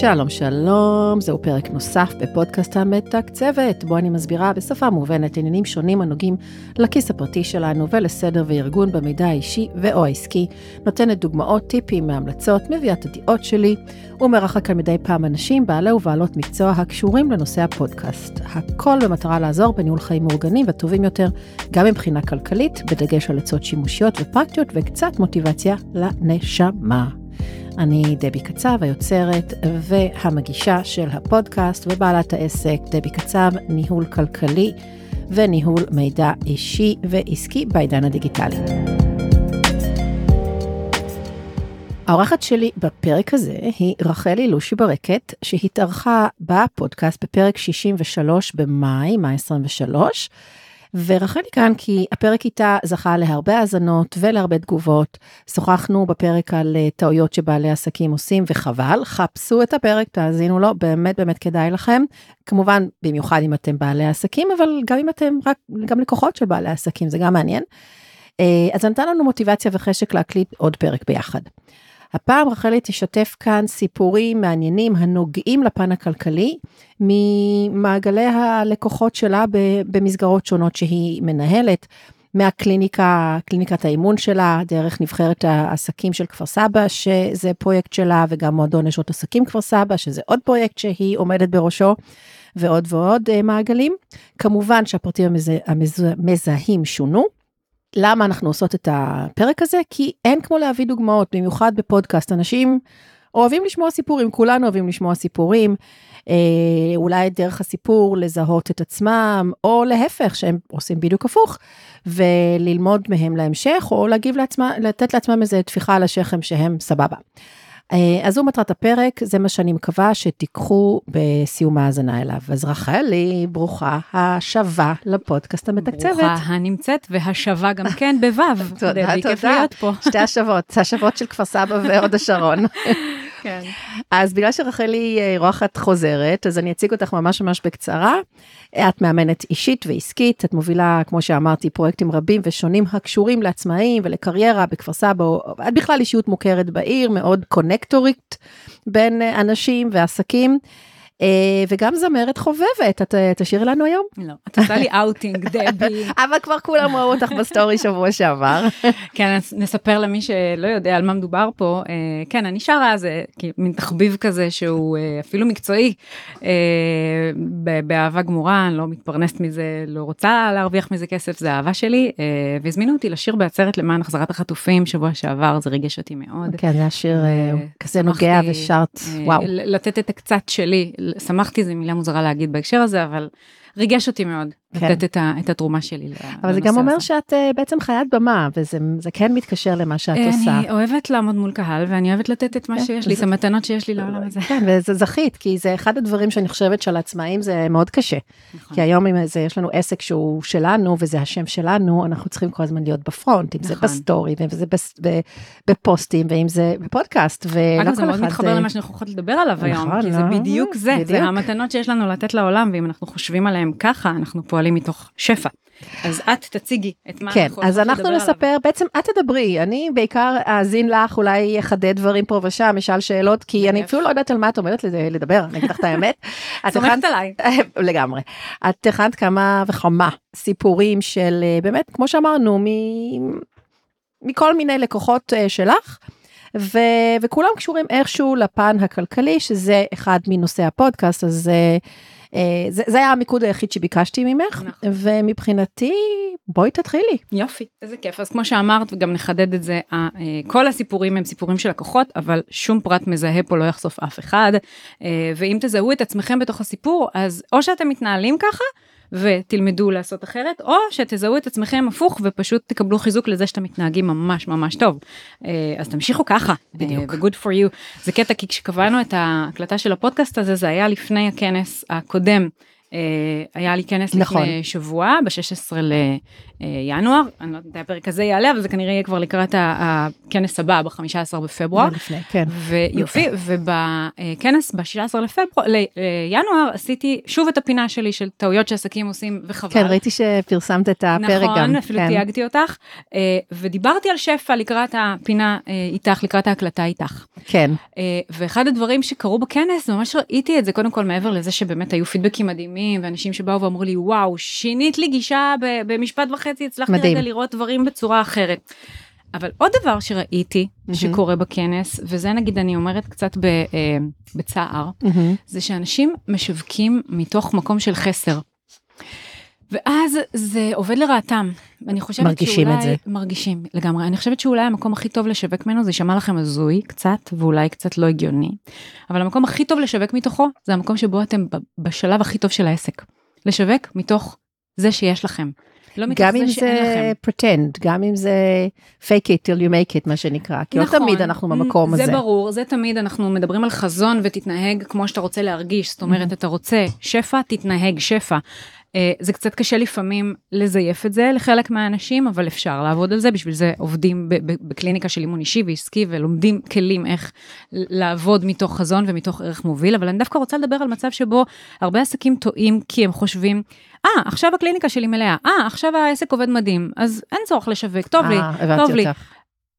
שלום שלום, זהו פרק נוסף בפודקאסט המתקצבת, בו אני מסבירה בשפה מובנת עניינים שונים הנוגעים לכיס הפרטי שלנו ולסדר וארגון במידע האישי ו/או העסקי, נותנת דוגמאות, טיפים מהמלצות, מביאה את הדעות שלי, ומארחת כאן מדי פעם אנשים, בעלי ובעלות מקצוע הקשורים לנושא הפודקאסט. הכל במטרה לעזור בניהול חיים מאורגנים וטובים יותר, גם מבחינה כלכלית, בדגש על עצות שימושיות ופרקטיות וקצת מוטיבציה לנשמה. אני דבי קצב, היוצרת והמגישה של הפודקאסט ובעלת העסק דבי קצב, ניהול כלכלי וניהול מידע אישי ועסקי בעידן הדיגיטלי. העורכת שלי בפרק הזה היא רחלי לושי ברקת, שהתארחה בפודקאסט בפרק 63 במאי, מאי 23, ורחלי כאן כי הפרק איתה זכה להרבה האזנות ולהרבה תגובות. שוחחנו בפרק על אה, טעויות שבעלי עסקים עושים וחבל, חפשו את הפרק, תאזינו לו, באמת באמת כדאי לכם. כמובן, במיוחד אם אתם בעלי עסקים, אבל גם אם אתם רק, גם לקוחות של בעלי עסקים, זה גם מעניין. אה, אז נתן לנו מוטיבציה וחשק להקליט עוד פרק ביחד. הפעם רחלי תשתף כאן סיפורים מעניינים הנוגעים לפן הכלכלי ממעגלי הלקוחות שלה במסגרות שונות שהיא מנהלת. מהקליניקה, קליניקת האימון שלה, דרך נבחרת העסקים של כפר סבא, שזה פרויקט שלה, וגם מועדון נשות עסקים כפר סבא, שזה עוד פרויקט שהיא עומדת בראשו, ועוד ועוד uh, מעגלים. כמובן שהפרטים המזהים שונו. למה אנחנו עושות את הפרק הזה? כי אין כמו להביא דוגמאות, במיוחד בפודקאסט. אנשים אוהבים לשמוע סיפורים, כולנו אוהבים לשמוע סיפורים. אה, אולי דרך הסיפור לזהות את עצמם, או להפך, שהם עושים בדיוק הפוך, וללמוד מהם להמשך, או להגיב לעצמם, לתת לעצמם איזה טפיחה על השכם שהם סבבה. אה, אז זו מטרת הפרק, זה מה שאני מקווה שתיקחו בסיום ההאזנה אליו. אז רחלי, ברוכה השבה לפודקאסט המתקצבת. ברוכה הנמצאת והשבה גם כן בו'. תודה, תודה. שתי השבות, השבות של כפר סבא והוד השרון. כן. אז בגלל שרחלי אה, רוחת חוזרת, אז אני אציג אותך ממש ממש בקצרה. את מאמנת אישית ועסקית, את מובילה, כמו שאמרתי, פרויקטים רבים ושונים הקשורים לעצמאים ולקריירה בכפר סבא, את בכלל אישיות מוכרת בעיר, מאוד קונקטורית בין אנשים ועסקים. אה, וגם זמרת חובבת, את אה, תשירי לנו היום? לא, את עושה לי אאוטינג, דבי. אבל כבר כולם ראו אותך ב story שבוע שעבר. כן, נספר למי שלא יודע על מה מדובר פה. אה, כן, אני שרה, זה מין תחביב כזה שהוא אפילו מקצועי, באהבה גמורה, אני לא מתפרנסת מזה, לא רוצה להרוויח מזה כסף, זה אהבה שלי. והזמינו אותי לשיר בעצרת למען החזרת החטופים שבוע שעבר, זה ריגש אותי מאוד. כן, זה היה שיר כזה נוגע ושרת, וואו. לתת את הקצת שלי שמחתי זו מילה מוזרה להגיד בהקשר הזה, אבל ריגש אותי מאוד. כן. לתת את, ה, את התרומה שלי לנושא הזה. אבל זה גם אומר הזה. שאת uh, בעצם חיית במה, וזה כן מתקשר למה שאת אני עושה. אני אוהבת לעמוד מול קהל, ואני אוהבת לתת את מה כן, שיש לי, את המתנות שיש לי לעולם הזה. כן, וזה זכית, כי זה אחד הדברים שאני חושבת של עצמאים זה מאוד קשה. נכון. כי היום אם זה, יש לנו עסק שהוא שלנו, וזה השם שלנו, אנחנו צריכים כל הזמן להיות ב front, אם נכון. זה בסטורי, ואם זה בס, בפוסטים, ואם זה בפודקאסט, ולא אגב, זה מאוד מתחבר למה שאנחנו יכולות לדבר עליו נכון, היום, כי זה לא? בדיוק זה, זה המתנות שיש לנו לתת לעולם, ואם אנחנו חושבים עליהם ככה, אנחנו פועלים מתוך שפע. אז את תציגי את מה כן, אנחנו אז אנחנו נספר, עליו. בעצם את תדברי, אני בעיקר אאזין לך, אולי אחדד דברים פה ושם, אשאל שאלות, כי אני אפילו לא יודעת על מה את אומרת לדבר, אני אגיד לך את האמת. סומכת עליי. לגמרי. את הכנת כמה וכמה סיפורים של אה, באמת, כמו שאמרנו, מ... מכל מיני לקוחות אה, שלך. ו- וכולם קשורים איכשהו לפן הכלכלי, שזה אחד מנושאי הפודקאסט, אז uh, זה, זה היה המיקוד היחיד שביקשתי ממך, נכון. ומבחינתי, בואי תתחילי. יופי, איזה כיף. אז כמו שאמרת, וגם נחדד את זה, אה, כל הסיפורים הם סיפורים של לקוחות, אבל שום פרט מזהה פה לא יחשוף אף אחד, אה, ואם תזהו את עצמכם בתוך הסיפור, אז או שאתם מתנהלים ככה, ותלמדו לעשות אחרת, או שתזהו את עצמכם הפוך ופשוט תקבלו חיזוק לזה שאתם מתנהגים ממש ממש טוב. אה, אז תמשיכו ככה, בדיוק. ו-good for you. זה קטע כי כשקבענו את ההקלטה של הפודקאסט הזה, זה היה לפני הכנס הקודם. אה, היה לי כנס נכון. לפני שבוע, ב-16 לינואר, אני לא יודעת מתי הפרק הזה יעלה, אבל זה כנראה יהיה כבר לקראת הכנס הבא, ב-15 בפברואר. לפני, כן. ויופי, ובכנס ב-16 לפברואר, לינואר, עשיתי שוב את הפינה שלי של טעויות שעסקים עושים, וחבל. כן, ראיתי שפרסמת את הפרק גם. נכון, אפילו כן. תייגתי אותך, אה, ודיברתי על שפע לקראת הפינה אה, איתך, לקראת ההקלטה איתך. כן, אה, ואחד הדברים שקרו בכנס, ממש ראיתי את זה, קודם כל מעבר לזה שבאמת היו פידבקים מדהימים, ואנשים שבאו ואמרו לי, וואו, שינית לי גישה במשפט וחצי, הצלחתי מדהים. רגע לראות דברים בצורה אחרת. אבל עוד דבר שראיתי שקורה בכנס, וזה נגיד אני אומרת קצת ב, אה, בצער, מהמם. זה שאנשים משווקים מתוך מקום של חסר. ואז זה עובד לרעתם. אני חושבת מרגישים שאולי... את זה. מרגישים, לגמרי. אני חושבת שאולי המקום הכי טוב לשווק ממנו, זה יישמע לכם הזוי קצת, ואולי קצת לא הגיוני, אבל המקום הכי טוב לשווק מתוכו, זה המקום שבו אתם בשלב הכי טוב של העסק. לשווק מתוך זה שיש לכם. לא מתוך גם אם זה שאין זה לכם. pretend, גם אם זה fake it till you make it, מה שנקרא. כי לא נכון, תמיד אנחנו במקום הזה. זה ברור, זה תמיד אנחנו מדברים על חזון ותתנהג כמו שאתה רוצה להרגיש, זאת אומרת, אתה רוצה שפע, תתנהג שפע. אה, זה קצת קשה לפעמים לזייף את זה לחלק מהאנשים, אבל אפשר לעבוד על זה, בשביל זה עובדים בקליניקה של אימון אישי ועסקי ולומדים כלים איך לעבוד מתוך חזון ומתוך ערך מוביל, אבל אני דווקא רוצה לדבר על מצב שבו הרבה עסקים טועים כי הם חושבים, אה, עכשיו הקליניקה שלי מלאה, אה, עכשיו העסק עובד מדהים, אז אין צורך לשווק, טוב לי, אה, הבנתי טוב לי. אותך.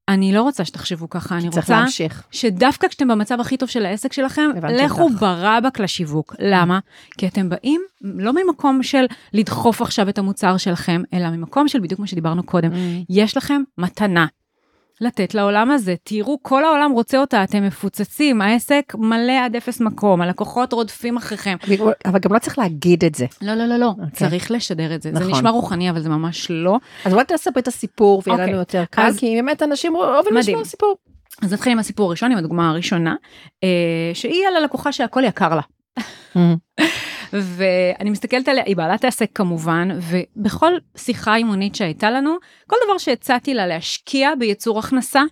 אני לא רוצה שתחשבו ככה, אני רוצה להמשיך. שדווקא כשאתם במצב הכי טוב של העסק שלכם, לכו אותך. ברבק לשיווק. למה? כי אתם באים לא ממקום של לדחוף עכשיו את המוצר שלכם, אלא ממקום של בדיוק מה שדיברנו קודם. Mm. יש לכם מתנה. לתת לעולם הזה, תראו, כל העולם רוצה אותה, אתם מפוצצים, העסק מלא עד אפס מקום, הלקוחות רודפים אחריכם. אבל גם לא צריך להגיד את זה. לא, לא, לא, לא, אוקיי. צריך לשדר את זה. זה נכון. נשמע רוחני, אבל זה ממש לא. אז בוא תספר את הסיפור ויהיה אוקיי. לנו יותר קל, אז- כי באמת אנשים אוהבים. לשמוע סיפור. אז נתחיל עם הסיפור הראשון, עם הדוגמה הראשונה, אה, שהיא על הלקוחה שהכל יקר לה. ואני מסתכלת עליה, היא בעלת עסק כמובן, ובכל שיחה אימונית שהייתה לנו, כל דבר שהצעתי לה להשקיע בייצור הכנסה,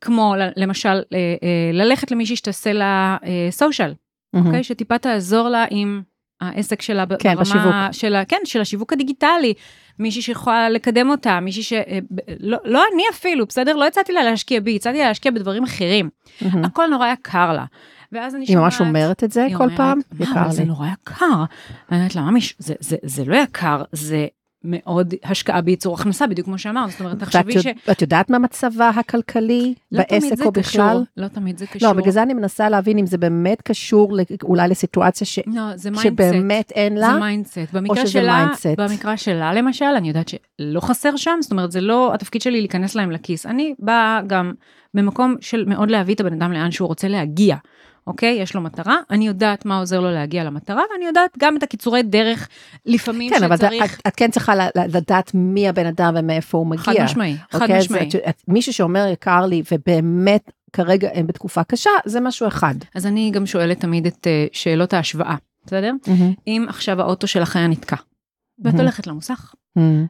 כמו למשל אה, אה, ללכת למישהי שתעשה לה סושיאל, אוקיי? שטיפה תעזור לה עם העסק שלה כן, ברמה בשיווק. של, כן, של השיווק הדיגיטלי, מישהי שיכולה לקדם אותה, מישהי ש... אה, לא, לא אני אפילו, בסדר? לא הצעתי לה להשקיע בי, הצעתי לה להשקיע בדברים אחרים. מהמם. הכל נורא יקר לה. ואז אני היא ממש שומעת- אומרת את זה כל אומרת, פעם? מה, יקר אבל זה לי. נורא יקר. אני אומרת לה, ממי, זה, זה, זה לא יקר, זה מאוד השקעה בייצור הכנסה, בדיוק כמו שאמרת. זאת אומרת, ואת תחשבי ש... יודע- את יודעת מה מצבה הכלכלי לא בעסק או קשור, בכלל? לא תמיד זה קשור. לא, בגלל זה אני מנסה להבין אם זה באמת קשור אולי לסיטואציה ש- לא, זה mindset. שבאמת אין לה. זה mindset. במקרה שזה שלה, mindset? במקרה שלה למשל, אני יודעת שלא חסר שם, זאת אומרת, זה לא התפקיד שלי להיכנס להם לכיס. אני באה גם במקום של מאוד להביא את הבן אדם לאן שהוא רוצה להגיע. אוקיי? יש לו מטרה, אני יודעת מה עוזר לו להגיע למטרה, ואני יודעת גם את הקיצורי דרך לפעמים כן, אבל שצריך... את, את כן צריכה לדעת מי הבן אדם ומאיפה הוא מגיע. חד משמעי, חד אוקיי? אז משמעי. את- את- מישהו שאומר יקר לי ובאמת כרגע הם בתקופה קשה, זה משהו אחד. אז אני גם שואלת תמיד את אה, שאלות ההשוואה, בסדר? אם עכשיו האוטו שלך היה נתקע, ואת מהמם. הולכת למוסך,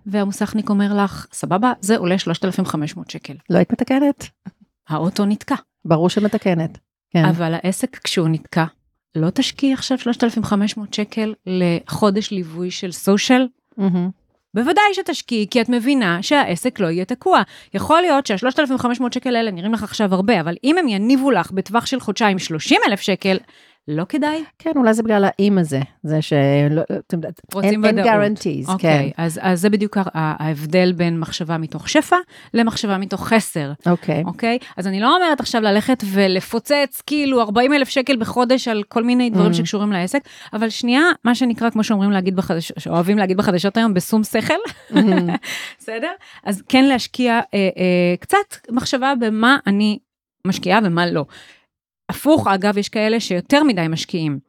והמוסכניק אומר לך, סבבה, זה עולה 3,500 שקל. לא היית מתקנת? האוטו נתקע, ברור שמתקנת. כן. אבל העסק כשהוא נתקע, לא תשקיעי עכשיו 3,500 שקל לחודש ליווי של סושיאל? מהמם. בוודאי שתשקיעי, כי את מבינה שהעסק לא יהיה תקוע. יכול להיות שה-3,500 שקל האלה נראים לך עכשיו הרבה, אבל אם הם יניבו לך בטווח של חודשיים 30,000 שקל, לא כדאי? כן, אולי זה בגלל האם הזה, זה שלא, אתם יודעת, אין ודאות. guarantees, כן. אוקיי, אז, אז זה בדיוק ההבדל בין מחשבה מתוך שפע למחשבה מתוך חסר, אוקיי. אוקיי? אז אני לא אומרת עכשיו ללכת ולפוצץ כאילו 40 אלף שקל בחודש על כל מיני דברים Mm. שקשורים לעסק, אבל שנייה, מה שנקרא, כמו שאומרים להגיד בחדשות, שאוהבים להגיד בחדשות היום, בשום שכל, מהמם. בסדר? אז כן להשקיע אה, אה, קצת מחשבה במה אני משקיעה ומה לא. הפוך, אגב, יש כאלה שיותר מדי משקיעים.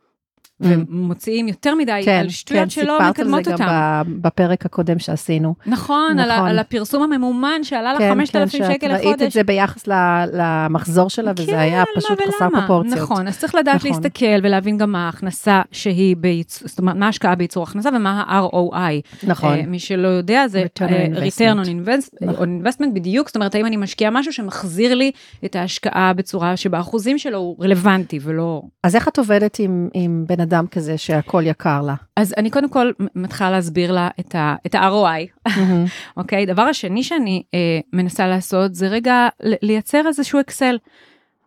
ומוציאים יותר מדי כן, על שטויות כן, שלא סיפרת על מקדמות זה אותם. גם בפרק הקודם שעשינו. נכון, על, נכון. על הפרסום הממומן שעלה לה כן, 5,000 כן, שקל שאת ראית את לחודש. זה ביחס ל- למחזור שלה, וזה כן, היה על פשוט חסר. פרופורציות. נכון, אז צריך לדעת נכון. להסתכל ולהבין גם מה ההכנסה שהיא, בייצ... זאת אומרת, מה ההשקעה בייצור הכנסה ומה ה-ROI. נכון. אה, מי שלא יודע, זה Return investment. return on invest- נכון. on investment בדיוק, זאת אומרת, האם אני משקיעה משהו שמחזיר לי את ההשקעה בצורה שבאחוזים שלו הוא רלוונטי ולא... אז איך את עובדת עם, עם בן אדם כזה שהכל יקר לה? אז אני קודם כל מתחילה להסביר לה את, ה, את ה-ROI, אוקיי? דבר השני שאני אה, מנסה לעשות זה רגע לייצר איזשהו אקסל.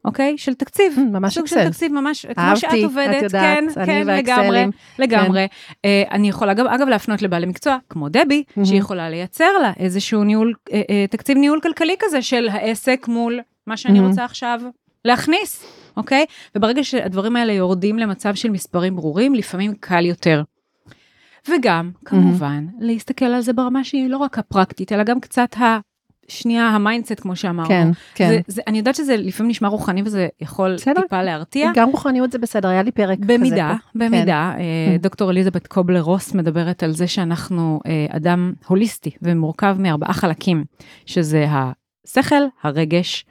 אוקיי? של תקציב. ממש סוג אקסל. של תקציב, ממש, כמו שאת עובדת, את יודעת, כן, אני כן, לגמרי, כן. לגמרי. אה, אני יכולה גם, אגב, להפנות לבעלי מקצוע, כמו דבי, מהמם. שהיא יכולה לייצר לה איזשהו ניהול, אה, תקציב ניהול כלכלי כזה של העסק מול מה שאני מהמם. רוצה עכשיו להכניס, אוקיי? וברגע שהדברים האלה יורדים למצב של מספרים ברורים, לפעמים קל יותר. וגם, כמובן, להסתכל על זה ברמה שהיא לא רק הפרקטית, אלא גם קצת ה... שנייה, ה mindset, כמו שאמרנו. כן, כן. זה, זה, אני יודעת שזה לפעמים נשמע רוחני וזה יכול בסדר. טיפה להרתיע. גם רוחניות זה בסדר, היה לי פרק כזה. במידה. במידה, אה, Mm. דוקטור אליזבת קובלר רוס מדברת על זה שאנחנו אה, אדם הוליסטי ומורכב מארבעה חלקים, שזה השכל, הרגש,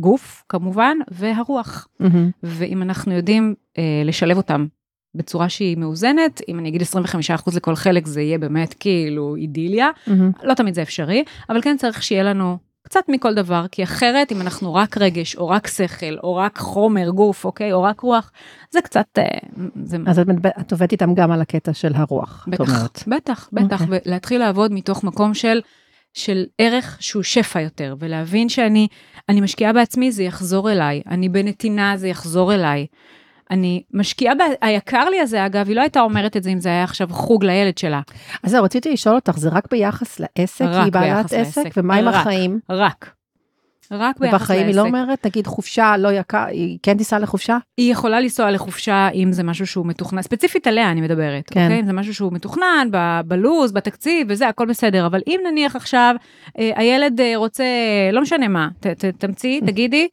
הגוף כמובן, והרוח. מהמם. ואם אנחנו יודעים אה, לשלב אותם בצורה שהיא מאוזנת, אם אני אגיד 25% לכל חלק זה יהיה באמת כאילו אידיליה, מהמם. לא תמיד זה אפשרי, אבל כן צריך שיהיה לנו קצת מכל דבר, כי אחרת אם אנחנו רק רגש, או רק שכל, או רק חומר גוף, אוקיי, או רק רוח, זה קצת, אה, זה... אז את, את עובדת איתם גם על הקטע של הרוח, את בטח, אומרת. בטח, בטח, אוקיי. ולהתחיל לעבוד מתוך מקום של, של ערך שהוא שפע יותר, ולהבין שאני אני משקיעה בעצמי, זה יחזור אליי, אני בנתינה, זה יחזור אליי. אני משקיעה, ב... היקר לי הזה, אגב, היא לא הייתה אומרת את זה אם זה היה עכשיו חוג לילד שלה. אז זהו, רציתי לשאול אותך, זה רק ביחס לעסק? רק היא בעלת ביחס עסק? לעסק, ומה עם. החיים? רק. רק ביחס ובחיים היא לא לעסק. אומרת, נגיד חופשה לא יקר, היא כן תיסע לחופשה? היא יכולה לנסוע לחופשה אם זה משהו שהוא מתוכנן, ספציפית עליה אני מדברת, כן. אוקיי? אם זה משהו שהוא מתוכנן ב- בלוז, בתקציב וזה, הכל בסדר, אבל אם נניח עכשיו אה, הילד אה, רוצה, לא משנה מה, ת, ת, תמציאי, תגידי,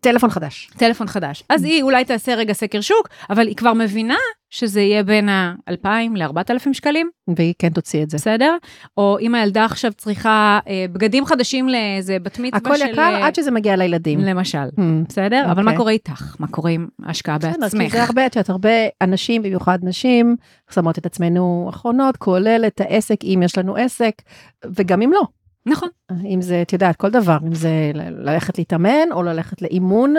טלפון חדש. טלפון חדש. אז היא אולי תעשה רגע סקר שוק, אבל היא כבר מבינה שזה יהיה בין ה-2,000 ל-4,000 שקלים, והיא כן תוציא את זה. בסדר? או אם הילדה עכשיו צריכה אה, בגדים חדשים לאיזה בת מצווה הכל של... יקר אה, עד שזה מגיע לילדים. למשל. Hmm. בסדר? אבל מה אוקיי. קורה איתך? מה קורה עם ההשקעה בסדר, כי בעצמך? זה הרבה, את יודעת, הרבה אנשים, במיוחד נשים, שמות את עצמנו אחרונות, כולל את העסק, אם יש לנו עסק, וגם אם לא. נכון. אם זה, את יודעת, כל דבר, אם זה ללכת להתאמן, או ללכת לאימון,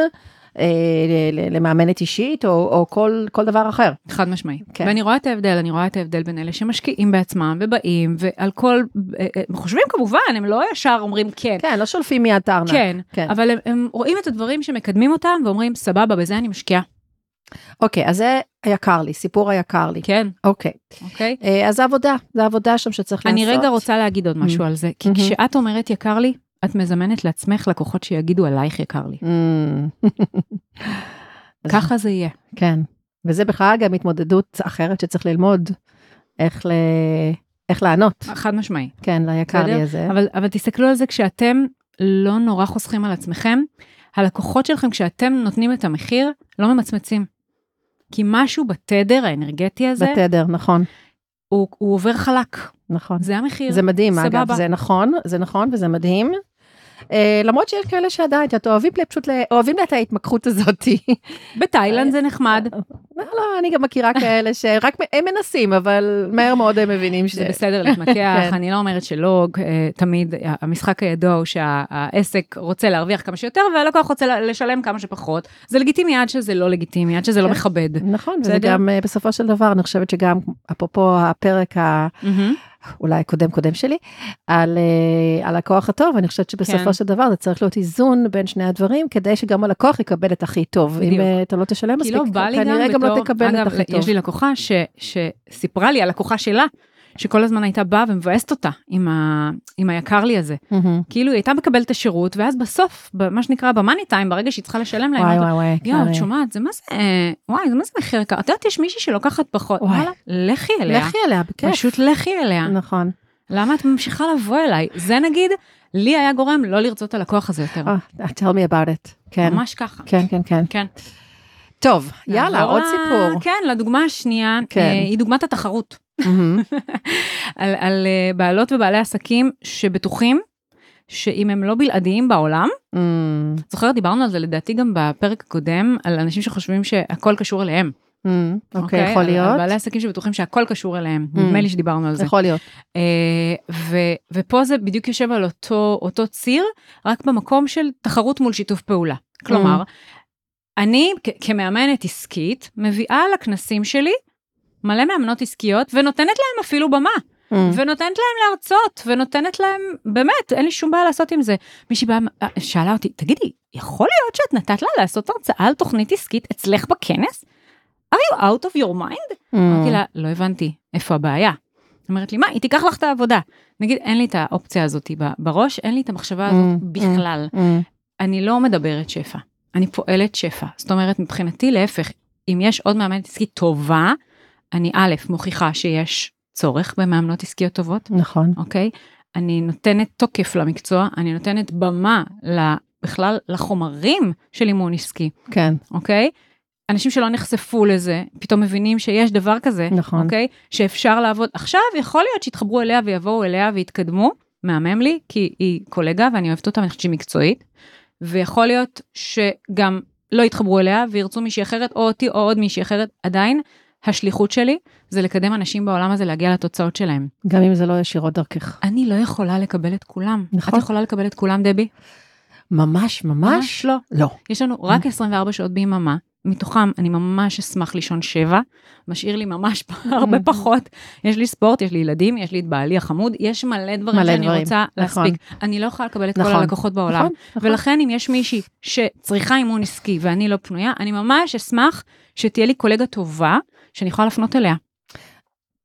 למאמנת אישית, או, או כל, כל דבר אחר. חד משמעי. כן. ואני רואה את ההבדל, אני רואה את ההבדל בין אלה שמשקיעים בעצמם ובאים, ועל כל, אה, אה, חושבים כמובן, הם לא ישר אומרים כן. כן, לא שולפים מיד את הארנק. כן, כן. אבל הם, הם רואים את הדברים שמקדמים אותם ואומרים, סבבה, בזה אני משקיעה. אוקיי, אז זה היקר לי, סיפור היקר לי. כן, אוקיי, אוקיי? אה, אז זה עבודה, זה עבודה שם שצריך לעשות. אני רגע רוצה להגיד עוד משהו Mm. על זה, כי Mhm. כשאת אומרת יקר לי, את מזמנת לעצמך לקוחות שיגידו עלייך יקר לי. ככה זה יהיה. כן, וזה בכלל גם התמודדות אחרת שצריך ללמוד איך, ל... איך לענות, חד משמעי. כן, ליקר? לי הזה. אבל, אבל תסתכלו על זה כשאתם לא נורא חוסכים על עצמכם, הלקוחות שלכם, כשאתם נותנים את המחיר, לא ממצמצים. כי משהו בתדר האנרגטי הזה, בתדר, נכון, הוא, הוא עובר חלק. נכון. זה המחיר. זה מדהים, סבבה. אגב, זה נכון, זה נכון וזה מדהים. אה, למרות שיש כאלה שעדיין, את אוהבים ל- פשוט, אוהבים את ההתמקחות הזאת. בתאילנד זה נחמד, לא, לא, אני גם מכירה כאלה שרק הם מנסים, אבל מהר מאוד הם מבינים ש... זה בסדר להתמקח, כן. אני לא אומרת שלא, אה, תמיד המשחק הידוע הוא שהעסק רוצה להרוויח כמה שיותר והלקוח רוצה לשלם כמה שפחות. זה לגיטימי עד שזה לא לגיטימי, עד שזה לא כן. מכבד. נכון, וזה? גם בסופו של דבר, אני חושבת שגם, אפרופו הפרק ה... אולי קודם קודם שלי, על, אה, על הכוח הטוב, אני חושבת שבסופו כן. של דבר זה צריך להיות איזון בין שני הדברים, כדי שגם הלקוח יקבל את הכי טוב. בדיוק. אם אה, אתה לא תשלם כי מספיק, לא גם כנראה גם לא בתור- תקבל אגב, את הכי טוב. יש לי לקוחה ש, שסיפרה לי, הלקוחה שלה, שכל הזמן הייתה באה ומבאסת אותה עם, ה, עם היקר לי הזה. מהמם. כאילו היא הייתה מקבלת את השירות, ואז בסוף, מה שנקרא במאני טיים, ברגע שהיא צריכה לשלם להם, וואי וואי וואי. יואו, את שומעת, זה מה זה, וואי, זה מה זה מחיר יקר? את יודעת, יש מישהי שלוקחת פחות, וואי. וואלה, לכי אליה. לכי אליה, בכיף. פשוט לכי אליה. נכון. למה את ממשיכה לבוא אליי? זה נגיד, לי היה גורם לא לרצות את הלקוח הזה יותר. אה, tell me about it. כן. ממש ככה. כן, כן, כן. כן. טוב, יאללה, עוד סיפור. כן, לדוגמה השנייה, כן. אה, היא דוגמת התחרות. על, על אה, בעלות ובעלי עסקים שבטוחים שאם הם לא בלעדיים בעולם, מהמם. זוכרת, דיברנו על זה לדעתי גם בפרק הקודם, על אנשים שחושבים שהכל קשור אליהם. מהמם. אוקיי, יכול על- על להיות. בעלי עסקים שבטוחים שהכל קשור אליהם, Mm. נדמה לי שדיברנו על זה. יכול להיות. אה, ופה זה בדיוק יושב על אותו, ציר, רק במקום של תחרות מול שיתוף פעולה. כלומר, אני כמאמנת עסקית מביאה לכנסים שלי מלא מאמנות עסקיות ונותנת להם אפילו במה. Mm. ונותנת להם להרצות, ונותנת להם, באמת, אין לי שום בעיה לעשות עם זה. מישהי באה, אה, שאלה אותי, תגידי, יכול להיות שאת נתת לה לעשות הרצאה על תוכנית עסקית אצלך בכנס? are you out of your mind? Mm. אמרתי לה, לא הבנתי, איפה הבעיה? אומרת לי, מה, היא תיקח לך את העבודה. נגיד, אין לי את האופציה הזאת בראש, אין לי את המחשבה הזאת Mm, בכלל. Mm. אני לא מדברת שפע, אני פועלת שפע. זאת אומרת, מבחינתי להפך, אם יש עוד מאמנת עסקית טובה, אני א', מוכיחה שיש צורך במאמנות עסקיות טובות, נכון. אוקיי? אני נותנת תוקף למקצוע, אני נותנת במה בכלל לחומרים של אימון עסקי, כן. אוקיי? אנשים שלא נחשפו לזה, פתאום מבינים שיש דבר כזה, נכון. אוקיי? שאפשר לעבוד. עכשיו, יכול להיות שיתחברו אליה ויבואו אליה ויתקדמו, מהמם לי, כי היא קולגה ואני אוהבת אותה ואני חושבת שהיא מקצועית, ויכול להיות שגם לא יתחברו אליה וירצו מישהי אחרת, או אותי או עוד מישהי אחרת, עדיין השליחות שלי זה לקדם אנשים בעולם הזה להגיע לתוצאות שלהם. גם אם זה לא ישירות דרכך. אני לא יכולה לקבל את כולם. נכון. את יכולה לקבל את כולם, דבי? ממש, ממש. לא. לא. יש לנו רק 24 שעות ביממה, מתוכם אני ממש אשמח לישון שבע, משאיר לי ממש הרבה פחות. יש לי ספורט, יש לי ילדים, יש לי את בעלי החמוד, יש מלא דברים מלא שאני דברים, רוצה נכון. להספיק. אני לא יכולה לקבל את כל נכון, הלקוחות בעולם. נכון, נכון. ולכן אם יש מישהי שצריכה אימון עסקי ואני לא פנויה, אני ממש אשמח שתהיה לי קולגה טובה שאני יכולה לפנות אליה.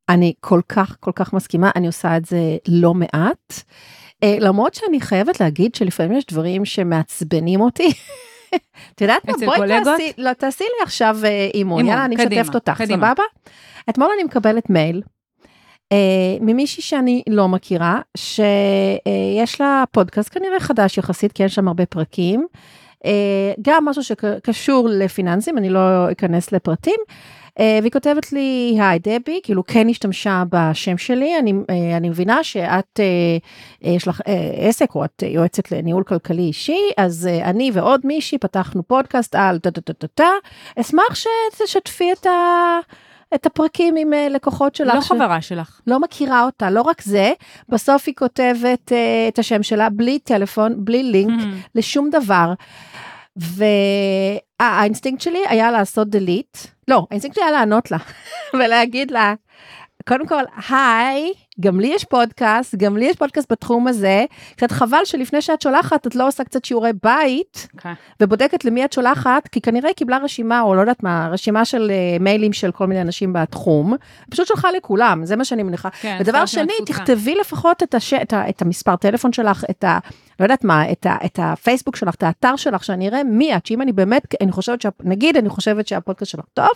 אני כל כך, כל כך מסכימה, אני עושה את זה לא מעט. אה, למרות שאני חייבת להגיד שלפעמים יש דברים שמעצבנים אותי. את יודעת מה? בואי קולגות? תעשי, לא, תעשי לי עכשיו אה, אימון, אימון, יאללה, אני משתפת אותך, קדימה. סבבה? אתמול אני מקבלת מייל אה, ממישהי שאני לא מכירה, שיש לה פודקאסט כנראה חדש יחסית, כי אין שם הרבה פרקים. אה, גם משהו שקשור לפיננסים, אני לא אכנס לפרטים. אה, והיא כותבת לי, היי דבי, כאילו כן השתמשה בשם שלי, אני, אה, אני מבינה שאת, אה, יש לך עסק או את יועצת לניהול כלכלי אישי, אז אני ועוד מישהי פתחנו פודקאסט על טה טה טה טה טה, אשמח שתשתפי את, ה, את הפרקים עם לקוחות שלך. לא ש- חברה שלך. לא מכירה אותה, לא רק זה, בסוף היא כותבת אה, את השם שלה בלי טלפון, בלי לינק, לשום דבר. והאינסטינקט שלי היה לעשות delete, לא, האינסטינקט שלי היה לענות לה ולהגיד לה, קודם כל, היי, גם לי יש פודקאסט, גם לי יש פודקאסט בתחום הזה, קצת חבל שלפני שאת שולחת את לא עושה קצת שיעורי בית אוקיי. ובודקת למי את שולחת, כי כנראה היא קיבלה רשימה, או לא יודעת מה, רשימה של אה, מיילים של כל מיני אנשים בתחום, פשוט שלחה לכולם, זה מה שאני מניחה. כן, ודבר שני. תכתבי לפחות את, הש... את, ה... את המספר טלפון שלך, את ה... לא יודעת מה, את, ה... את הפייסבוק שלך, את האתר שלך, שאני אראה מי את, שאם אני באמת, אני חושבת, שה... נגיד, אני חושבת שהפודקאסט שלך טוב,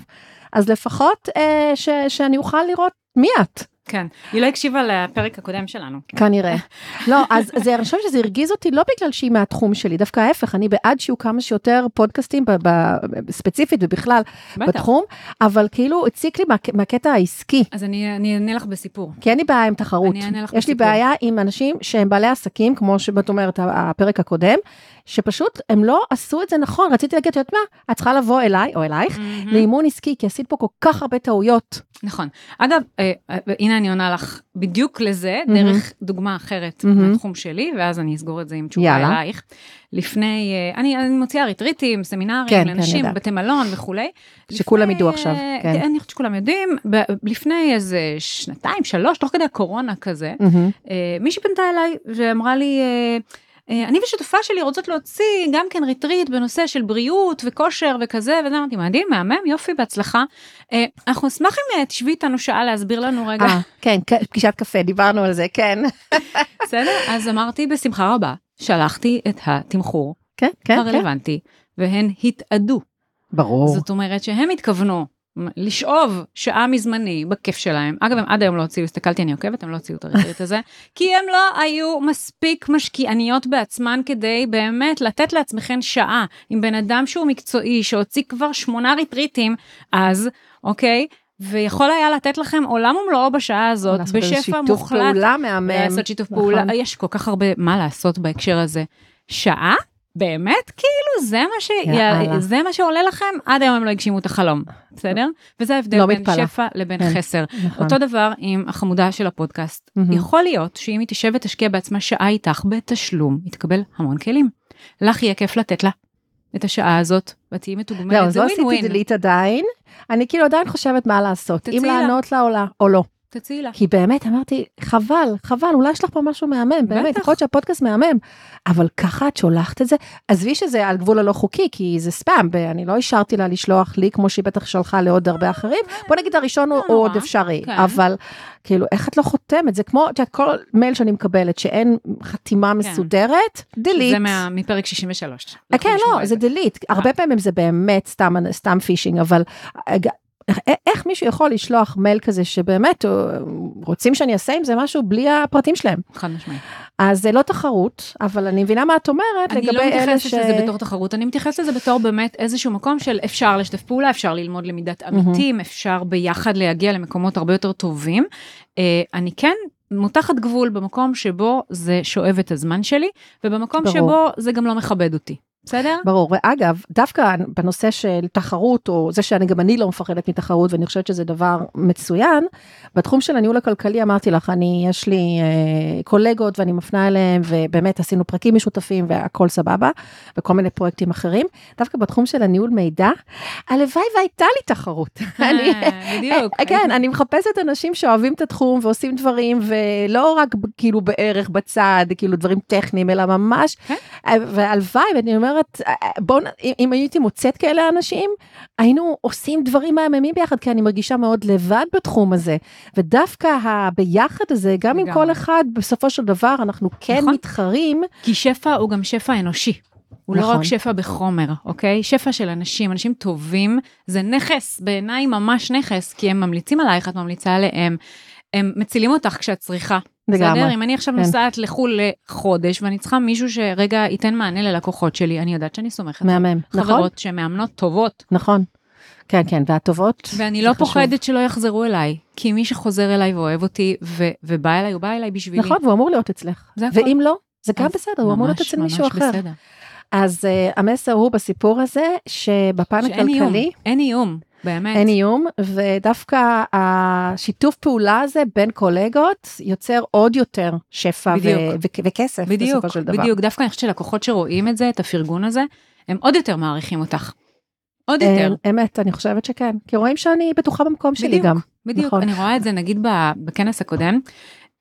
אז לפחות אה, ש... שאני אוכל לראות מי את. כן. היא לא הקשיבה לפרק הקודם שלנו. כנראה. לא, אז זה, אני חושבת שזה הרגיז אותי לא בגלל שהיא מהתחום שלי, דווקא ההפך, אני בעד שיהיו כמה שיותר פודקאסטים ב, ב, ספציפית ובכלל בטח. בתחום, אבל כאילו הציק לי מה, מהקטע העסקי. אז אני אני אענה לך בסיפור. כי אין לי בעיה עם תחרות. אני אענה לך יש לי בסיפור. בעיה עם אנשים שהם בעלי עסקים, כמו שאת אומרת, הפרק הקודם, שפשוט הם לא עשו את זה נכון. רציתי להגיד, את יודעת מה, את צריכה לבוא אליי, או אלייך, מהמם. לאימון עסקי, כי עשית פה כל כך הרבה טעויות. נכון. אגב, אה, אה, הנה אני עונה לך בדיוק לזה, מהמם. דרך דוגמה אחרת מהמם. מהתחום שלי, ואז אני אסגור את זה עם תשובה. אלייך. לפני, אה, אני אני מוציאה ריטריטים, סמינרים, כן, כן, לנשים, יודעת. בתי מלון וכולי. שכולם ידעו עכשיו, אה, כן. אני חושבת שכולם יודעים, ב- לפני איזה שנתיים, שלוש, תוך כדי הקורונה כזה. אה, מישהי פנתה אליי ואמרה לי, אני ושותפה שלי רוצות להוציא גם כן ריטריט בנושא של בריאות וכושר וכזה, וזה אמרתי, מדהים, מהמם, יופי, בהצלחה. אה, אנחנו נשמח אם אה, תשבי איתנו שעה להסביר לנו רגע, אה, כן, כן, פגישת קפה, דיברנו על זה, כן. בסדר? אז אמרתי, בשמחה רבה, שלחתי את התמחור כן, כן, כן. הרלוונטי, והן התאדו. ברור. זאת אומרת שהם התכוונו לשאוב שעה מזמני בכיף שלהם. אגב, הם עד היום לא הוציאו, הסתכלתי, אני עוקבת, הם לא הוציאו את הריטריט הזה, כי הם לא היו מספיק משקיעניות בעצמן כדי באמת לתת לעצמכם שעה עם בן אדם שהוא מקצועי, שהוציא כבר שמונה ריטריטים אז, אוקיי? ויכול היה לתת לכם עולם ומלואו בשעה הזאת, לעשות איזה בשפע שיתוף מוחלט. פעולה מהמם. לעשות שיתוף נכון. פעולה, יש כל כך הרבה מה לעשות בהקשר הזה. שעה? באמת? כאילו, זה מה, ש... יאללה. זה מה שעולה לכם? עד היום הם לא הגשימו את החלום, בסדר? וזה ההבדל לא בין מתפלא. שפע לבין כן, חסר. נכון. אותו דבר עם החמודה של הפודקאסט. מהמם. יכול להיות שאם היא תשב ותשקיע בעצמה שעה איתך בתשלום, היא תקבל המון כלים. לך יהיה כיף לתת לה. את השעה הזאת, ואת תהיי מתוגמלת, לא, זה לא ווין עשיתי ווין. דילית עדיין, אני כאילו עדיין חושבת מה לעשות, אם. לענות לה לא- או לא. תציעי לה. כי באמת אמרתי, חבל, חבל, אולי יש לך פה משהו מהמם, באמת. יכול להיות שהפודקאסט מהמם, אבל ככה את שולחת את זה, עזבי שזה על גבול הלא חוקי, כי זה ספאם, ואני לא אישרתי לה לשלוח לי, כמו שהיא בטח שלחה לעוד הרבה אחרים, בוא נגיד הראשון הוא לא עוד אפשרי, כן. אבל כאילו, איך את לא חותמת? זה כמו, את יודעת, כל מייל שאני מקבלת, שאין חתימה מסודרת, דילית. שזה מה- מפרק 63. אה, כן, לא, זה דילית. הרבה פעמים זה באמת סתם, פישינג, אבל אה, איך- מישהו יכול לשלוח מייל כזה שבאמת אה, רוצים שאני אעשה עם זה משהו בלי הפרטים שלהם. חד משמעית. אז זה לא תחרות, אבל אני מבינה מה את אומרת אני לגבי לא אלה מתייחסת ש... לזה בתור תחרות, אני מתייחסת לזה בתור באמת איזשהו מקום של אפשר לשתף פעולה, אפשר ללמוד למידת עמיתים, אפשר ביחד להגיע למקומות הרבה יותר טובים. אה, אני כן מותחת גבול במקום שבו זה שואב את הזמן שלי, ובמקום ברור. שבו זה גם לא מכבד אותי. בסדר? ברור, ואגב, דווקא בנושא של תחרות, או זה שאני גם אני לא מפחדת מתחרות, ואני חושבת שזה דבר מצוין, בתחום של הניהול הכלכלי אמרתי לך, אני, יש לי אה, קולגות ואני מפנה אליהם, ובאמת עשינו פרקים משותפים והכל סבבה, וכל מיני פרויקטים אחרים. דווקא בתחום של הניהול מידע, הלוואי והייתה לי תחרות. אני- אה, בדיוק. כן, אני מחפשת אנשים שאוהבים את התחום ועושים דברים, ולא רק כאילו בערך בצד, כאילו דברים טכניים, אלא ממש, כן. אה, והלוואי, ואני אומרת, אה, בואו, נ- אם- הייתי מוצאת כאלה אנשים, היינו עושים דברים מהממים ביחד, כי אני מרגישה מאוד לבד בתחום הזה. ודווקא הביחד הזה, גם אם לגמרי. כל אחד, בסופו של דבר, אנחנו כן נכון. מתחרים, כי שפע הוא גם שפע אנושי. הוא לא נכון. רק שפע בחומר, אוקיי? שפע של אנשים, אנשים טובים, זה נכס, בעיניי ממש נכס, כי הם ממליצים עלייך, את ממליצה עליהם, הם מצילים אותך כשאת צריכה. לגמרי. בסדר? אם אני עכשיו כן. נוסעת לחו"ל לחודש, ואני צריכה מישהו שרגע ייתן מענה ללקוחות שלי, אני יודעת שאני סומכת. מהמם, נכון? חברות שמאמנות טובות, נכון. כן, כן, והטובות, ואני לא חשוב. פוחדת שלא יחזרו אליי, כי מי שחוזר אליי ואוהב אותי, ו- ובא אליי, הוא בא אליי בשבילי. נכון, והוא אמור להיות אצלך. זה הכל. ואם לא, זה גם בסדר, הוא אמור להיות ממש, אצל מישהו ממש אחר. בסדר. אז uh, המסר הוא בסיפור הזה, שבפן שאין איום, הכלכלי אין איום, באמת. אין איום, ודווקא השיתוף פעולה הזה בין קולגות יוצר עוד יותר שפע ו- בדיוק. ו- וכסף בדיוק, בסופו של דבר. בדיוק, דווקא אני חושבת שלקוחות שרואים את זה, את הפרגון הזה, הם עוד יותר מעריכים אותך. עוד יותר. אה, אמת, אני חושבת שכן, כי רואים שאני בטוחה במקום שלי בדיוק, גם. בדיוק, נכון. אני רואה את זה נגיד בכנס הקודם,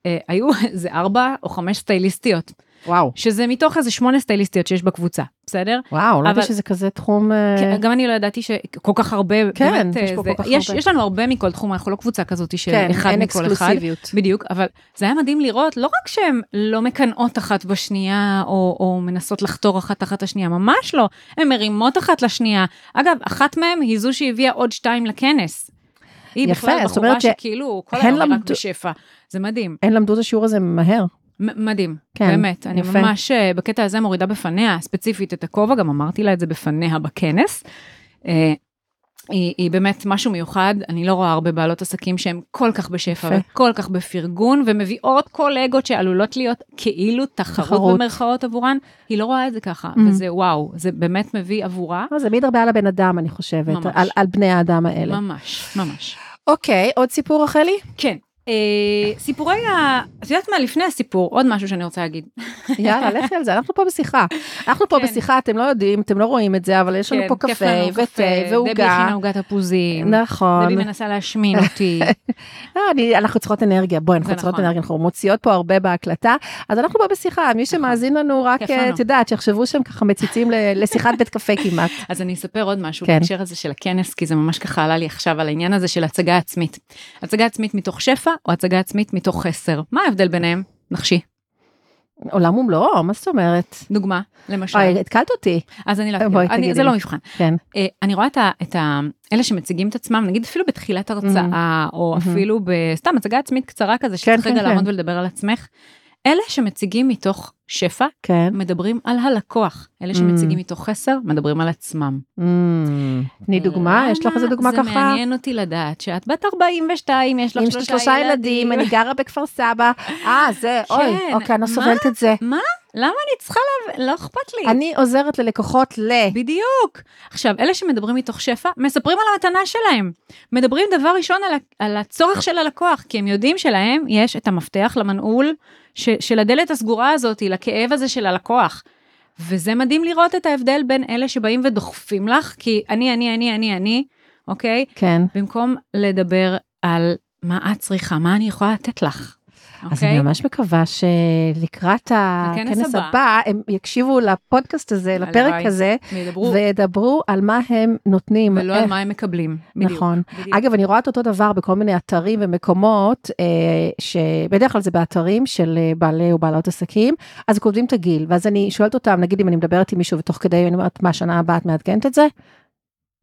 אה, היו איזה ארבע או חמש סטייליסטיות, וואו. שזה מתוך איזה שמונה סטייליסטיות שיש בקבוצה, בסדר? וואו, לא ידעתי שזה כזה תחום... אה, כן, גם אני לא ידעתי שכל כך הרבה, כן, באמת, יש אה, פה זה- כל כך יש, הרבה. יש לנו הרבה מכל תחום, אנחנו לא קבוצה כזאת של כן, אחד אין מכל אחד. אקסקלוסיביות. בדיוק, אבל זה היה מדהים לראות, לא רק שהן לא מקנאות אחת בשנייה, או, או מנסות לחתור אחת תחת השנייה, ממש לא, הן מרימות אחת לשנייה. אגב, אחת מהן היא זו שהביאה עוד שתיים לכנס. היא יפה, בכלל בחורה שכאילו, כל היום היא רק בשפע. זה מדהים, הן למדו את השיעור הזה מהר. מדהים, כן, באמת. אני יפה. ממש אה, בקטע הזה מורידה בפניה ספציפית את הכובע, גם אמרתי לה את זה בפניה בכנס. אה, היא, היא באמת משהו מיוחד, אני לא רואה הרבה בעלות עסקים שהן כל כך בשפע יפה. וכל כך בפרגון, ומביאות קולגות שעלולות להיות כאילו תחרות, תחרות. במרכאות עבורן, היא לא רואה את זה ככה, Mm. וזה וואו, זה באמת מביא עבורה, אה, זה מעיד הרבה על הבן אדם, אני חושבת, ממש. על, על בני האדם האלה. ממש, ממש. אוקיי, עוד סיפור רחלי? כן. אה, סיפורי ה... את יודעת מה, לפני הסיפור, עוד משהו שאני רוצה להגיד. יאללה, לכי על זה, אנחנו פה בשיחה. אנחנו פה כן. בשיחה, אתם לא יודעים, אתם לא רואים את זה, אבל יש לנו כן, פה קפה ותה דבי ועוגה. הכינה עוגת תפוזים. נכון. דבי מנסה להשמין אותי. לא, אנחנו צריכות אנרגיה, בואי, אנחנו צריכות נכון. אנרגיה, אנחנו מוציאות פה הרבה בהקלטה, אז אנחנו פה בשיחה, מי שמאזין לנו רק, אה. את יודעת, שיחשבו שהם ככה מציצים לשיחת בית קפה כמעט. אז אני אספר עוד משהו כן. בהקשר הזה של הכנס, כי זה ממש ככה עלה לי עכשיו על העניין הזה של הצגה עצמית. הצגה עצמית מתוך שפע או הצגה עצמית מתוך חסר. מה ההבדל ביניהם? נחשי. עולם ומלואו, מה זאת אומרת? דוגמה, למשל. אוי, התקלת אותי. אז אני לא בואי, אגיד, תגידי זה. לא מבחן. כן. אה, אני רואה את ה- את ה- אלה שמציגים את עצמם, נגיד אפילו בתחילת הרצאה, או מהמם. אפילו בסתם הצגה עצמית קצרה כזה, כן, שצריך כן, רגע כן. לעמוד ולדבר על עצמך. אלה שמציגים מתוך שפע, כן. מדברים על הלקוח. אלה שמציגים מתוך חסר, מדברים על עצמם. Mm, תני דוגמה, יש לך איזה דוגמה זה ככה? מעניין אותי לדעת שאת בת 42, יש לך שלושה, שלושה ילדים, אני גרה בכפר סבא. אה, זה, אוי, כן, אוקיי, אני לא? סובלת את זה. מה? למה אני צריכה לה... לא אכפת לי. אני עוזרת ללקוחות ל... בדיוק. עכשיו, אלה שמדברים מתוך שפע, מספרים על המתנה שלהם. מדברים דבר ראשון על, על הצורך של הלקוח, כי הם יודעים שלהם יש את המפתח למנעול ש, של הדלת הסגורה הזאת, לכאב הזה של הלקוח. וזה מדהים לראות את ההבדל בין אלה שבאים ודוחפים לך, כי אני, אני, אני, אני, אני, אוקיי? כן. במקום לדבר על מה את צריכה, מה אני יכולה לתת לך. אז אוקיי? אני ממש מקווה שלקראת הכנס הבא. הבא, הם יקשיבו לפודקאסט הזה, לפרק הלוואי. הזה, וידברו, וידברו על מה הם נותנים. ולא על איך- מה הם מקבלים. בדיוק, נכון. בדיוק. אגב, אני רואה את אותו דבר בכל מיני אתרים ומקומות, אה, שבדרך כלל זה באתרים של אה, בעלי או בעלות עסקים, אז כותבים את הגיל, ואז אני שואלת אותם, נגיד אם אני מדברת עם מישהו ותוך כדי אני אומרת, מה, שנה הבאה את מעדכנת את זה?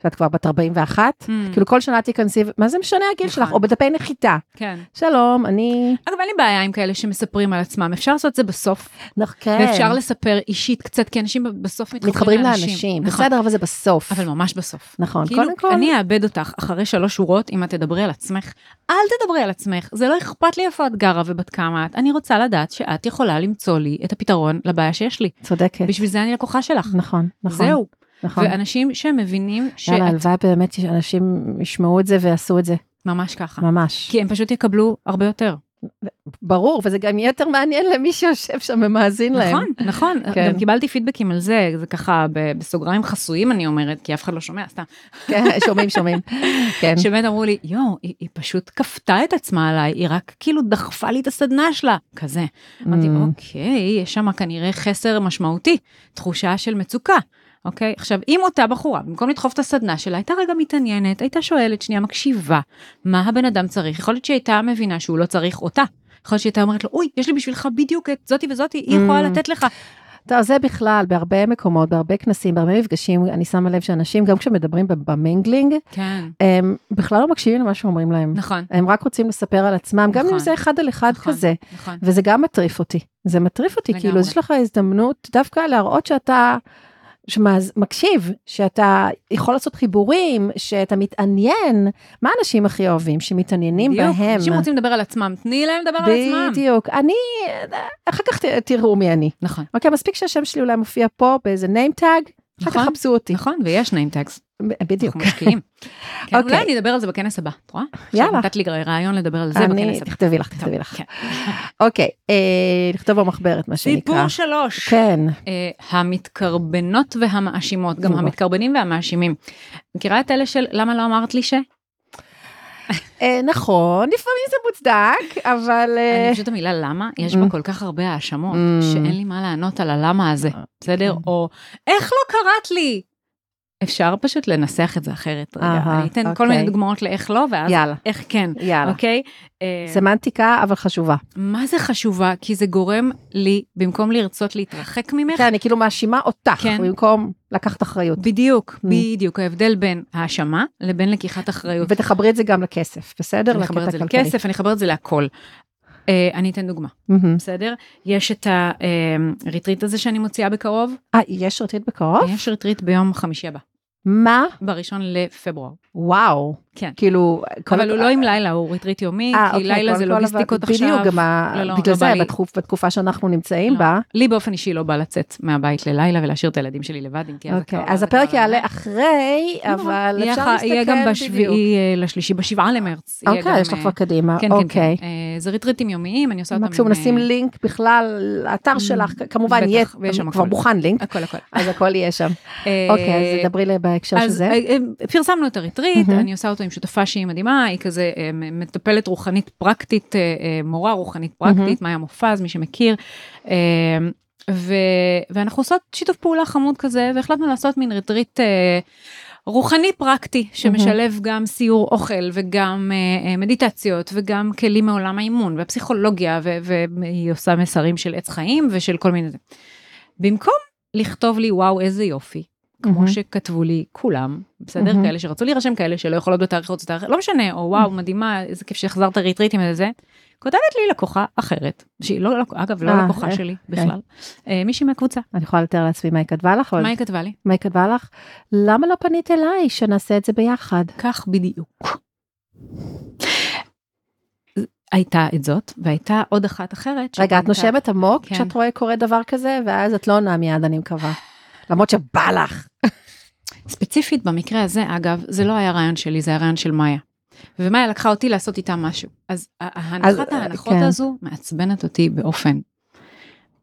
שאת כבר בת 41? Mm, כאילו כל שנה תיכנסי, מה זה משנה הגיל נכון. שלך? או בדפי נחיתה. כן. שלום, אני... אגב, אין לי בעיה עם כאלה שמספרים על עצמם, אפשר לעשות את זה בסוף, נח- כן. ואפשר לספר אישית קצת, כי אנשים בסוף מתחברים מתחברים לאנשים. לאנשים, נכון, בסדר, אבל זה בסוף. אבל ממש בסוף. נכון, כאילו, קודם כל, אני אאבד אותך אחרי שלוש שורות אם את תדברי על עצמך. אל תדברי על עצמך, זה לא אכפת לי איפה את גרה ובת כמה את, אני רוצה לדעת שאת יכולה למצוא לי את הפתרון לבעיה שיש לי. צודקת. בשביל זה אני לקוחה שלך. נכון, נכון. זהו. נכון. ואנשים שמבינים שאת יאללה, הלוואי באמת שאנשים ישמעו את זה ויעשו את זה, ממש ככה. ממש. כי הם פשוט יקבלו הרבה יותר. ברור, וזה גם יהיה יותר מעניין למי שיושב שם ומאזין להם. נכון, נכון. כן. גם קיבלתי פידבקים על זה, זה ככה בסוגריים חסויים אני אומרת, כי אף אחד לא שומע, סתם. כן, שומעים, שומעים. כן. שבאמת אמרו לי, יואו, היא, היא פשוט כפתה את עצמה עליי, היא רק כאילו דחפה לי את הסדנה שלה, כזה. אמרתי, Mm. אוקיי, יש שם כנראה חסר משמעותי, תחושה של מצוקה. אוקיי, עכשיו אם אותה בחורה, במקום לדחוף את הסדנה שלה, הייתה רגע מתעניינת, הייתה שואלת, שנייה מקשיבה, מה הבן אדם צריך, יכול להיות שהייתה מבינה שהוא לא צריך אותה. יכול להיות שהייתה אומרת לו, אוי, יש לי בשבילך בדיוק את זאתי וזאתי, היא יכולה Mm. לתת לך. טוב, זה בכלל, בהרבה מקומות, בהרבה כנסים, בהרבה מפגשים, אני שמה לב שאנשים, גם כשמדברים במינגלינג, כן, הם בכלל לא מקשיבים למה שאומרים להם. נכון, הם רק רוצים לספר על עצמם, גם אם נכון. זה אחד על אחד נכון. כזה. נכון. וזה גם מטריף אותי. זה מטריף אותי, לגמרי. כאילו, יש לך הזדמנות דווקא להראות שאתה... שמקשיב, שאתה יכול לעשות חיבורים, שאתה מתעניין, מה האנשים הכי אוהבים? שמתעניינים בדיוק. בהם. אנשים רוצים לדבר על עצמם, תני להם לדבר על עצמם. בדיוק. אני, אחר כך ת- תראו מי אני. נכון, אוקיי, מספיק שהשם שלי אולי מופיע פה באיזה name tag, נכון. חפשו אותי. נכון, ויש name tags, בדיוק. אנחנו משקיעים. כן. אולי אני אדבר על זה בכנס הבא, את רואה? יאללה. נתת לי רעיון לדבר על זה אני, בכנס הבא. תכתבי לך, תכתבי לך. כן. אוקיי, אה, לכתוב במחברת, מה שנקרא. סיפור שלוש. כן. אה, המתקרבנות והמאשימות, גם. המתקרבנים והמאשימים. מכירה את אלה של למה לא אמרת לי ש? אה, נכון, לפעמים זה מוצדק, אבל... אה, אני פשוט המילה למה, יש בה Mm. כל כך הרבה האשמות, Mm. שאין לי מה לענות על הלמה הזה, בסדר? כן. או איך לא קראת לי? אפשר פשוט לנסח את זה אחרת. רגע, אהה, אני אתן כל אוקיי. מיני דוגמאות לאיך לא, ואז יאללה, איך כן, יאללה. אוקיי? אה, סמנטיקה, אבל חשובה. מה זה חשובה? כי זה גורם לי, במקום לרצות להתרחק ממך, כן, אני כאילו מאשימה אותך, כן. במקום לקחת אחריות. בדיוק, Mm. בדיוק, ההבדל בין האשמה לבין לקיחת אחריות. ותחברי את זה גם לכסף, בסדר? אני אחבר את זה. לכסף, אני אחבר את זה להכל. אה, אני אתן דוגמה, מהמם. בסדר? יש את הריטריט הזה שאני מוציאה בקרוב, אה, יש ריטריט בקרוב? יש ריטריט ביום חמישי הבא, מה? בראשון לפברואר. וואו. כן. כאילו... כל אבל הכ- הוא לא עם לילה, הוא ריטריט יומי, אה, כי אוקיי, לילה כל- זה כל לוגיסטיקות עכשיו. בדיוק, גם לא, לא, בגלל לא זה, בתקופה שאנחנו נמצאים לא. בה. לי באופן אישי לא בא לצאת מהבית ללילה ולהשאיר את הילדים שלי לבד, אם כי אוקיי, אז הפרק יעלה אחרי, לא. אבל אפשר להסתכל יהיה גם בדיוק. בשביעי אה, לשלישי, בשבעה למרץ. אוקיי, יש לך אה, כבר קדימה, כן, כן, אוקיי. כן. אה, זה ריטריטים יומיים, אני עושה אותם מקסימום נשים לינק בכלל לאתר שלך, כמובן יהיה כבר. מוכן לינק, הכל הכל. אז הכל יהיה שם. אוקיי, אז דברי בהקשר של זה. פרסמנו את הריטריט. אני עושה אותו עם שותפה שהיא מדהימה, היא כזה אה, מטפלת רוחנית פרקטית, אה, אה, מורה רוחנית פרקטית, מאיה מופז, מי שמכיר. אה, ו- ואנחנו עושות שיתוף פעולה חמוד כזה, והחלטנו לעשות מין ריטריט אה, רוחני פרקטי, שמשלב גם סיור אוכל וגם אה, אה, מדיטציות וגם כלים מעולם האימון והפסיכולוגיה, ו- והיא עושה מסרים של עץ חיים ושל כל מיני זה. במקום לכתוב לי וואו איזה יופי, כמו. שכתבו לי כולם, בסדר? כאלה שרצו להירשם, כאלה שלא יכולות בתאריך רוצות תאריך, לא משנה, או וואו מדהימה, איזה כיף שהחזרת ריטריטים וזה. כותבת לי לקוחה אחרת, שהיא לא, אגב, לא אה, לקוחה אה, שלי בכלל, אה, מישהי מהקבוצה, אני יכולה לתאר לעצמי מה היא כתבה לך, מה היא כתבה לי? מה היא כתבה לך? למה לא פנית אליי שנעשה את זה ביחד? כך בדיוק. הייתה את זאת, והייתה עוד אחת אחרת. רגע, את נושמת עמוק כן. כשאת רואה קורה דבר כזה, ואז את לא עונה מיד, אני מקווה. למרות שבא לך. ספציפית במקרה הזה, אגב, זה לא היה רעיון שלי, זה היה רעיון של מאיה. ומאיה לקחה אותי לעשות איתה משהו. אז הנחת אה, ההנחות כן. הזו מעצבנת אותי באופן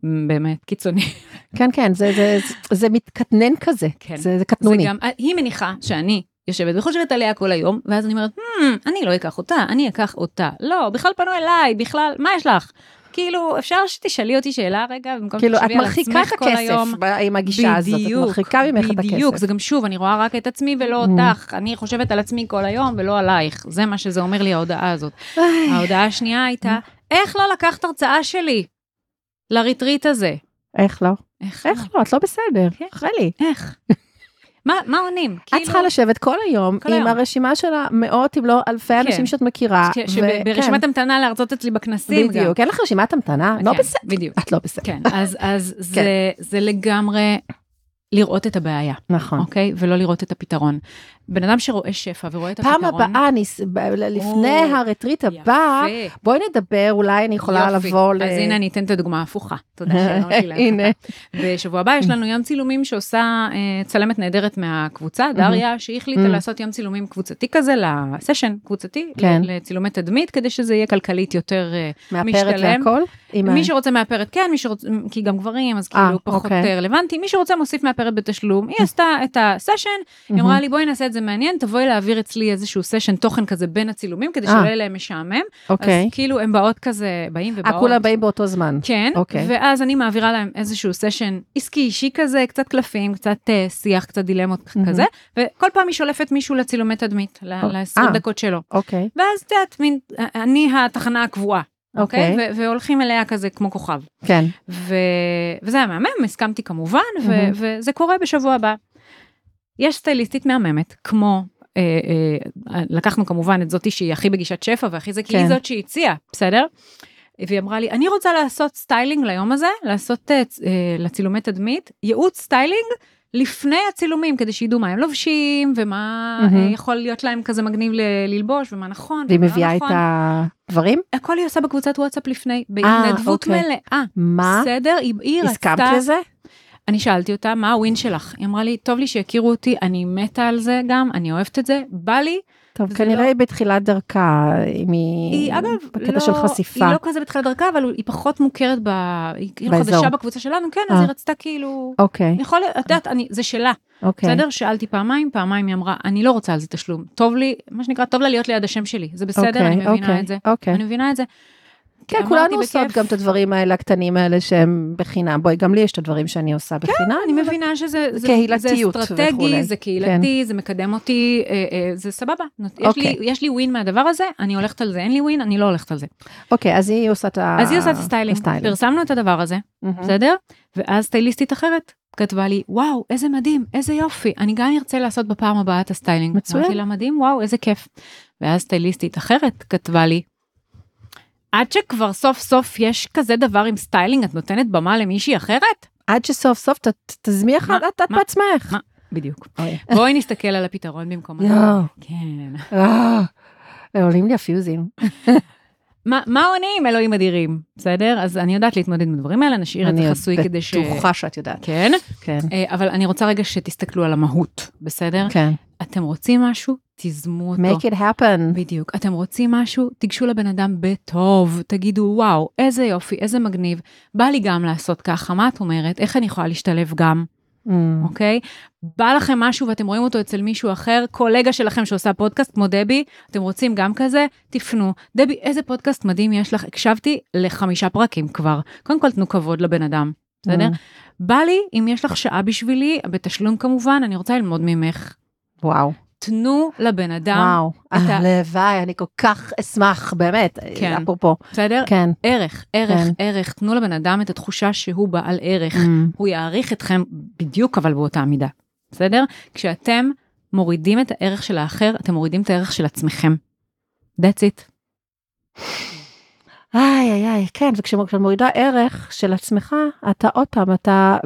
באמת קיצוני. כן, כן, זה, זה, זה, זה מתקטנן כזה, כן. זה, זה קטנוני. זה גם, היא מניחה שאני יושבת וחושבת עליה כל היום, ואז אני אומרת, hmm, אני לא אקח אותה, אני אקח אותה. לא, בכלל פנו אליי, בכלל, מה יש לך? כאילו, אפשר שתשאלי אותי שאלה רגע, במקום כאילו, את שתחשבי על מרחיקה עצמך את כל היום. הכסף ב- עם הגישה הזאת, את מרחיקה ממך את הכסף. בדיוק, זה גם שוב, אני רואה רק את עצמי ולא Mm. אותך, אני חושבת על עצמי כל היום ולא עלייך, זה מה שזה אומר לי ההודעה הזאת. ההודעה השנייה הייתה, איך לא לקחת הרצאה שלי לריטריט הזה? איך לא? איך איך לא? את לא בסדר, כן. רחלי. איך? מה, מה עונים? את צריכה לשבת כל היום כל עם היום. הרשימה של המאות אם לא אלפי אנשים כן. שאת מכירה. ו- שברשימת כן, המתנה להרצות אצלי בכנסים גם. בדיוק, אין לך רשימת המתנה? לא כן, בסדר. בדיוק. את לא בסדר. כן, אז, אז זה, זה לגמרי לראות את הבעיה, נכון. אוקיי? ולא לראות את הפתרון. בן אדם שרואה שפע ורואה את פעם הפתרון... הבאה, ניס- ב- לפני או, הרטריט הבא, יפה. בואי נדבר, אולי אני יכולה יופי. לבוא ל... אז הנה אני אתן את הדוגמה ההפוכה. תודה שהרמתי להפכה. הנה. בשבוע הבא יש לנו יום צילומים שעושה אה, צלמת נהדרת מהקבוצה, דריה, שהחליטה Mhm. לעשות יום צילומים קבוצתי כזה, לסשן קבוצתי, כן. לצילומי תדמית, כדי שזה יהיה כלכלית יותר אה, מאפרת משתלם. והכל? עם ה- מי שרוצה מאפרת כן, מי שרוצה, כי גם גברים, אז אה, כאילו פחות אוקיי. אה, רלוונטי. מי שרוצה מוסיף מאפרת בתשלום. היא עשתה את הסשן, היא אמרה לי בואי נעשה את זה מעניין, תבואי להעביר אצלי איזשהו סשן תוכן כזה בין הצילומים, כדי אה. שלא יהיה להם משעמם. אוקיי. אז כאילו הם באות כזה, באים ובאות. אה, כולם באים באותו זמן. כן, אוקיי. ואז אני מעבירה להם איזשהו סשן עסקי אישי כזה, קצת קלפים, קצת אה, שיח, קצת דילמות. כזה, וכל פעם היא שולפת מישהו לצילומי תדמית, ל-20 אה. דקות שלו. אוקיי. ואז את יודעת, אני התחנה הקבועה. אוקיי. אוקיי? ו- והולכים אליה כזה כמו כוכב. כן. ו... וזה היה מהמם, הסכמתי כמובן, ו... וזה קורה בשבוע הבא. יש סטייליסטית מהממת, כמו, אה, אה, לקחנו כמובן את זאתי שהיא הכי בגישת שפע והכי זה, כי היא כן. זאת שהציעה, בסדר? והיא אמרה לי, אני רוצה לעשות סטיילינג ליום הזה, לעשות אה, אה, לצילומי תדמית, ייעוץ סטיילינג לפני הצילומים, כדי שידעו מה הם לובשים, ומה. אה, יכול להיות להם כזה מגניב ל- ללבוש, ומה נכון, והיא לא מביאה את נכון. הדברים? הכל היא עושה בקבוצת וואטסאפ לפני, בהתנדבות אוקיי. מלאה. מה? בסדר? היא, היא הסכמת רצתה... לזה? אני שאלתי אותה, מה הווין שלך? היא אמרה לי, טוב לי שיכירו אותי, אני מתה על זה גם, אני אוהבת את זה, בא לי. טוב, כנראה לא- היא בתחילת דרכה, אם היא... היא, אגב, בקטע לא, של חשיפה. היא לא כזה בתחילת דרכה, אבל היא פחות מוכרת ב... היא כאילו באזור. חדשה בקבוצה שלנו, כן, אז אה. היא רצתה כאילו... אוקיי, יכול את יודעת, אני- זה שלה, אוקיי. בסדר? שאלתי פעמיים, פעמיים היא אמרה, אני לא רוצה על זה תשלום. טוב לי, מה שנקרא, טוב לה להיות ליד השם שלי, זה בסדר, אוקיי, אני מבינה אוקיי, את זה. אוקיי. אני מבינה את זה. כן, כולנו עושות בכיף. גם את הדברים האלה, הקטנים האלה שהם בחינם. בואי, גם לי יש את הדברים שאני עושה בחינם. אני מבינה שזה זה, קהילתיות זה אסטרטגי, וכולי. זה קהילתי, זה מקדם אותי, אה, אה, זה סבבה. יש, לי, אוקיי. יש לי win מהדבר הזה, אני הולכת על זה, אין לי win, אני לא הולכת על זה. אוקיי, אז היא עושה את ה... אז היא עושה את הסטיילינג. פרסמנו את הדבר הזה, מהמם. בסדר? ואז סטייליסטית אחרת כתבה לי, וואו, איזה מדהים, איזה יופי, אני גם ארצה לעשות בפעם הבאה את הסטיילינג. מצוין. אמרתי לה, מדהים, וואו, איזה כיף. ואז סטייליסטית אחרת כתבה לי, עד שכבר סוף סוף יש כזה דבר עם סטיילינג, את נותנת במה למישהי אחרת? עד שסוף סוף ת- תזמי אחד מה? את את מה? בעצמך. מה? בדיוק. בואי נסתכל על הפתרון במקום הזה. יואו. כן. אה, עולים לי הפיוזים. מה, מה עונים אלוהים אדירים, בסדר? אז אני יודעת להתמודד עם הדברים האלה, נשאיר את זה אני חסוי כדי ש... בטוחה שאת יודעת. כן, כן, אה, אבל אני רוצה רגע שתסתכלו על המהות, בסדר? כן. אתם רוצים משהו? תיזמו אותו. make it happen. בדיוק. אתם רוצים משהו? תיגשו לבן אדם בטוב, תגידו, וואו, איזה יופי, איזה מגניב. בא לי גם לעשות ככה, מה את אומרת? איך אני יכולה להשתלב גם, Mm. אוקיי? בא לכם משהו ואתם רואים אותו אצל מישהו אחר, קולגה שלכם שעושה פודקאסט כמו דבי, אתם רוצים גם כזה? תפנו. דבי, איזה פודקאסט מדהים יש לך? הקשבתי לחמישה פרקים כבר. קודם כל תנו כבוד לבן אדם, בסדר? Mm. בא לי, אם יש לך שעה בשבילי, בתשלום כמובן, אני רוצה ללמוד ממך. וואו, תנו לבן אדם, וואו. ה- הלוואי, אני כל כך אשמח, באמת. כן. אפרופו. בסדר? כן. ערך, ערך, כן. ערך. תנו לבן אדם את התחושה שהוא בעל ערך. Mm. הוא יעריך אתכם בדיוק אבל באותה מידה, בסדר? כשאתם מורידים את הערך של האחר, אתם מורידים את הערך של עצמכם. That's it. איי, איי, איי, כן, וכשאת מורידה ערך של עצמך, אתה עוד פעם, אתה,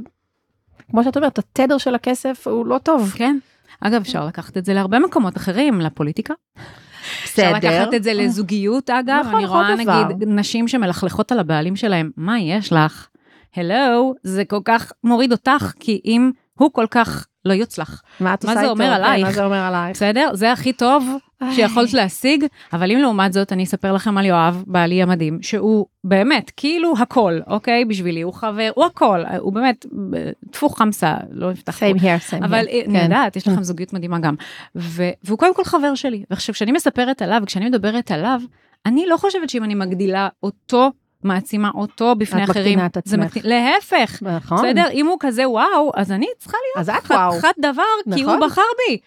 כמו שאת אומרת, התדר של הכסף הוא לא טוב. כן. אגב, אפשר לקחת את זה להרבה מקומות אחרים, לפוליטיקה. אפשר לקחת את זה לזוגיות, אגב. נכון, אני רואה דבר. נגיד נשים שמלכלכות על הבעלים שלהם, מה יש לך? הלו, זה כל כך מוריד אותך, כי אם הוא כל כך לא יוצלח. מה את מה עושה זה איתו? אומר כן, עלייך? מה זה אומר עלייך? בסדר? זה הכי טוב. שיכולת להשיג, אבל אם לעומת זאת אני אספר לכם על יואב, בעלי המדהים, שהוא באמת כאילו הכל, אוקיי? בשבילי, הוא חבר, הוא הכל, הוא באמת טפו חמסה, לא נפתח פה. same here, same אבל here. אה, אני כן. יודעת, יש לכם זוגיות מדהימה גם. והוא קודם כל חבר שלי. ועכשיו, כשאני מספרת עליו, וכשאני מדברת עליו, אני לא חושבת שאם אני מגדילה אותו, מעצימה אותו בפני את אחרים, מקטינה את עצמך. מקטין, להפך. נכון. בסדר? אם הוא כזה וואו, אז אני צריכה להיות אז את וואו. חתיכת דבר, כי הוא נכון. בחר בי,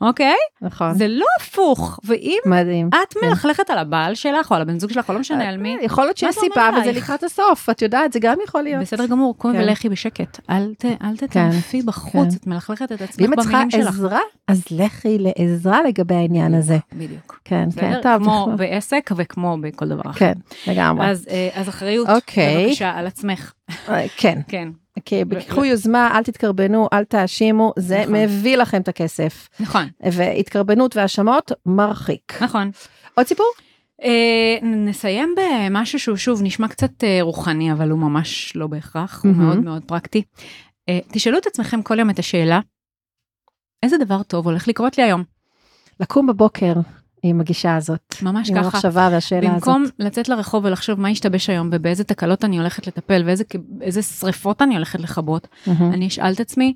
אוקיי? נכון. זה לא הפוך. ואם מדהים. את מלכלכת על הבעל שלך, או על הבן זוג שלך, או לא משנה על מי, יכול להיות שיש סיבה, אבל זה? לקראת הסוף, את יודעת, זה גם יכול להיות. בסדר גמור, קומי כן. ולכי בשקט. אל ת- אל תטנפי בחוץ, כן. את מלכלכת את עצמך ואם את צריכה במילים שלך. עזרה, אז לכי לעזרה לגבי העניין הזה. בדיוק. כן, כן? טוב. כמו בעסק וכמו בכל דבר אחר. כן, לגמרי. אז, אה, אז אחריות, אוקיי. בבקשה, על עצמך. אה, כן, כן, כי קחו יוזמה, אל תתקרבנו, אל תאשימו, זה נכון. מביא לכם את הכסף. נכון, והתקרבנות והאשמות מרחיק. נכון. עוד סיפור? אה, נסיים במשהו שהוא שוב נשמע קצת אה, רוחני, אבל הוא ממש לא בהכרח, הוא מהמם. מאוד מאוד פרקטי. אה, תשאלו את עצמכם כל יום את השאלה, איזה דבר טוב הולך לקרות לי היום? לקום בבוקר עם הגישה הזאת. ממש עם ככה. המחשבה והשאלה במקום הזאת. לצאת לרחוב ולחשוב מה ישתבש היום ובאיזה תקלות אני הולכת לטפל ואיזה איזה שריפות אני הולכת לכבות, מהמם. אני אשאל את עצמי,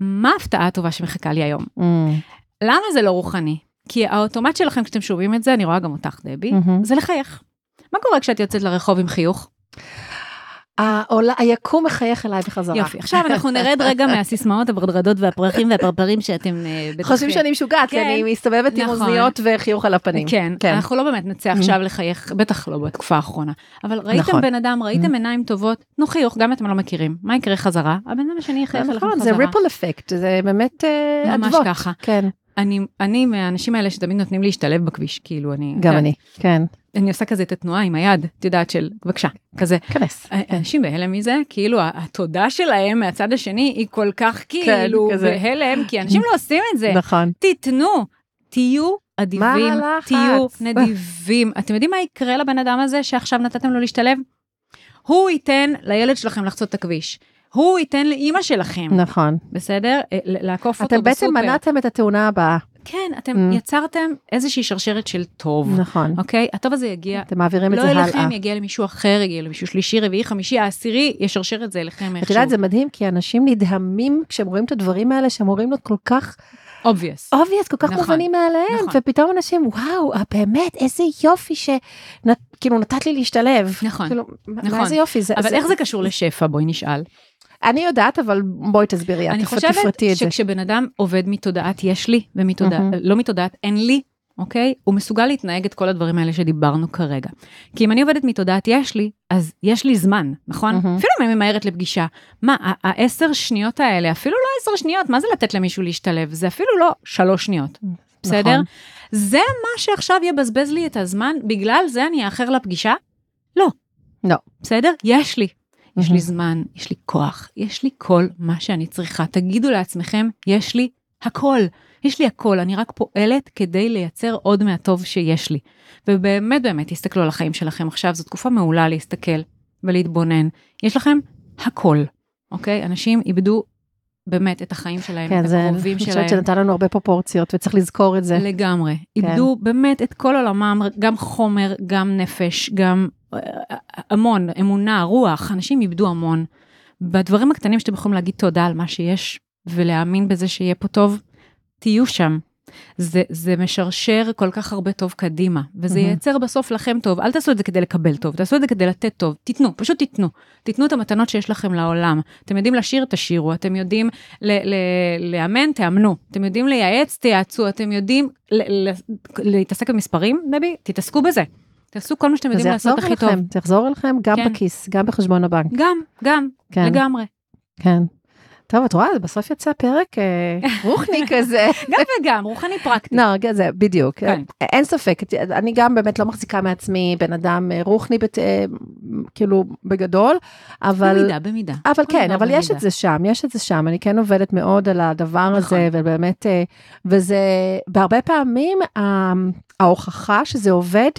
מה ההפתעה הטובה שמחכה לי היום? מהמם. למה זה לא רוחני? כי האוטומט שלכם כשאתם שומעים את זה, אני רואה גם אותך דבי, מהמם. זה לחייך. מה קורה כשאת יוצאת לרחוב עם חיוך? היקום מחייך אליי בחזרה. יופי, עכשיו אנחנו נרד רגע מהסיסמאות הברדרדות והפרחים והפרפרים שאתם אה, בטח... חושבים שאני משוגעת, כי כן. אני מסתובבת עם נכון. אוזניות וחיוך על הפנים. כן, כן. אנחנו לא באמת נצא עכשיו לחייך, בטח לא בתקופה האחרונה. אבל ראיתם נכון. בן אדם, ראיתם עיניים טובות, תנו חיוך, גם אם אתם לא מכירים. מה יקרה חזרה? הבן אדם השני יחייך אליכם נכון, חזרה. זה ריפל אפקט, זה באמת אה, ממש אדוות. ככה. כן, אני, אני מהאנשים האלה שתמיד נותנים להשתלב בכביש, כאילו אני... גם כן, אני, כן. אני עושה כזה את התנועה עם היד, את יודעת, של בבקשה, כזה. כנס. אנשים בהלם מזה, כאילו התודה שלהם מהצד השני היא כל כך כאילו כזה. בהלם, כי אנשים לא עושים את זה. נכון. תיתנו, תהיו אדיבים? תהיו נדיבים. אתם יודעים מה יקרה לבן אדם הזה שעכשיו נתתם לו להשתלב? הוא ייתן לילד שלכם לחצות את הכביש. הוא ייתן לאימא שלכם, נכון. בסדר? אה, לעקוף אותו אתם בעצם בסופר. מנעתם את התאונה הבאה. כן, אתם Mm. יצרתם איזושהי שרשרת של טוב, נכון. אוקיי? הטוב הזה יגיע, אתם מעבירים את לא זה הלאה. אליכם, יגיע למישהו אחר, יגיע למישהו שלישי, רביעי, חמישי, העשירי, ישרשר את זה אליכם את איכשהו. יודעת, זה מדהים, כי אנשים נדהמים כשהם רואים את הדברים האלה, שאמורים להיות כל כך obvious. obvious, כל כך נכון, מובנים מאליהם, נכון. ופתאום אנשים, וואו, אה, באמת, איזה יופי שכאילו נתת לי להשתלב. נכון. כאילו, מה נכון. איזה יופי, זה... אבל איך זה קשור לשפע? בואי נשאל. אני יודעת, אבל בואי תסבירי, את אני תפ- חושבת תפרטי את זה. שכשבן אדם עובד מתודעת יש לי, ומתודעת, מהמם. לא מתודעת אין לי, אוקיי? הוא מסוגל להתנהג את כל הדברים האלה שדיברנו כרגע. כי אם אני עובדת מתודעת יש לי, אז יש לי זמן, נכון? מהמם. אפילו אם אני ממהרת לפגישה. מה, העשר שניות האלה, אפילו לא עשר שניות, מה זה לתת למישהו להשתלב? זה אפילו לא שלוש שניות, בסדר? נכון. זה מה שעכשיו יבזבז לי את הזמן, בגלל זה אני אאחר לפגישה? לא. לא. בסדר? יש לי. יש. לי זמן, יש לי כוח, יש לי כל מה שאני צריכה. תגידו לעצמכם, יש לי הכל. יש לי הכל, אני רק פועלת כדי לייצר עוד מהטוב שיש לי. ובאמת באמת, תסתכלו על החיים שלכם עכשיו, זו תקופה מעולה להסתכל ולהתבונן. יש לכם הכל, אוקיי? אנשים איבדו באמת את החיים שלהם, כן, את זה, הקרובים אני שלהם. חושבת שנתן לנו הרבה פרופורציות, וצריך לזכור את זה. לגמרי. כן. איבדו באמת את כל עולמם, גם חומר, גם נפש, גם המון, אמונה, רוח, אנשים איבדו המון. בדברים הקטנים שאתם יכולים להגיד תודה על מה שיש, ולהאמין בזה שיהיה פה טוב, תהיו שם. זה, זה משרשר כל כך הרבה טוב קדימה, וזה מהמם. ייצר בסוף לכם טוב. אל תעשו את זה כדי לקבל טוב, תעשו את זה כדי לתת טוב. תיתנו, פשוט תיתנו. תיתנו את המתנות שיש לכם לעולם. אתם יודעים לשיר, תשירו. אתם יודעים ל- ל- לאמן, תאמנו. אתם יודעים לייעץ, תייעצו. אתם יודעים ל- ל- להתעסק במספרים, דבי? תתעסקו בזה. תעשו כל מה שאתם יודעים לעשות הכי טוב. זה יחזור אליכם גם כן. בכיס, גם בחשבון הבנק. גם, גם, כן, לגמרי. כן. טוב, את רואה, בסוף יצא פרק אה, רוחני כזה. גם וגם, רוחני פרקטי. לא, זה בדיוק, כן. אין ספק, אני גם באמת לא מחזיקה מעצמי בן אדם אה, רוחני, בת- אה, כאילו בגדול, אבל... במידה, במידה. אבל כן, אבל יש. את זה שם, יש את זה שם, אני כן עובדת מאוד על הדבר נכון. הזה, ובאמת, וזה, בהרבה פעמים ההוכחה שזה עובד,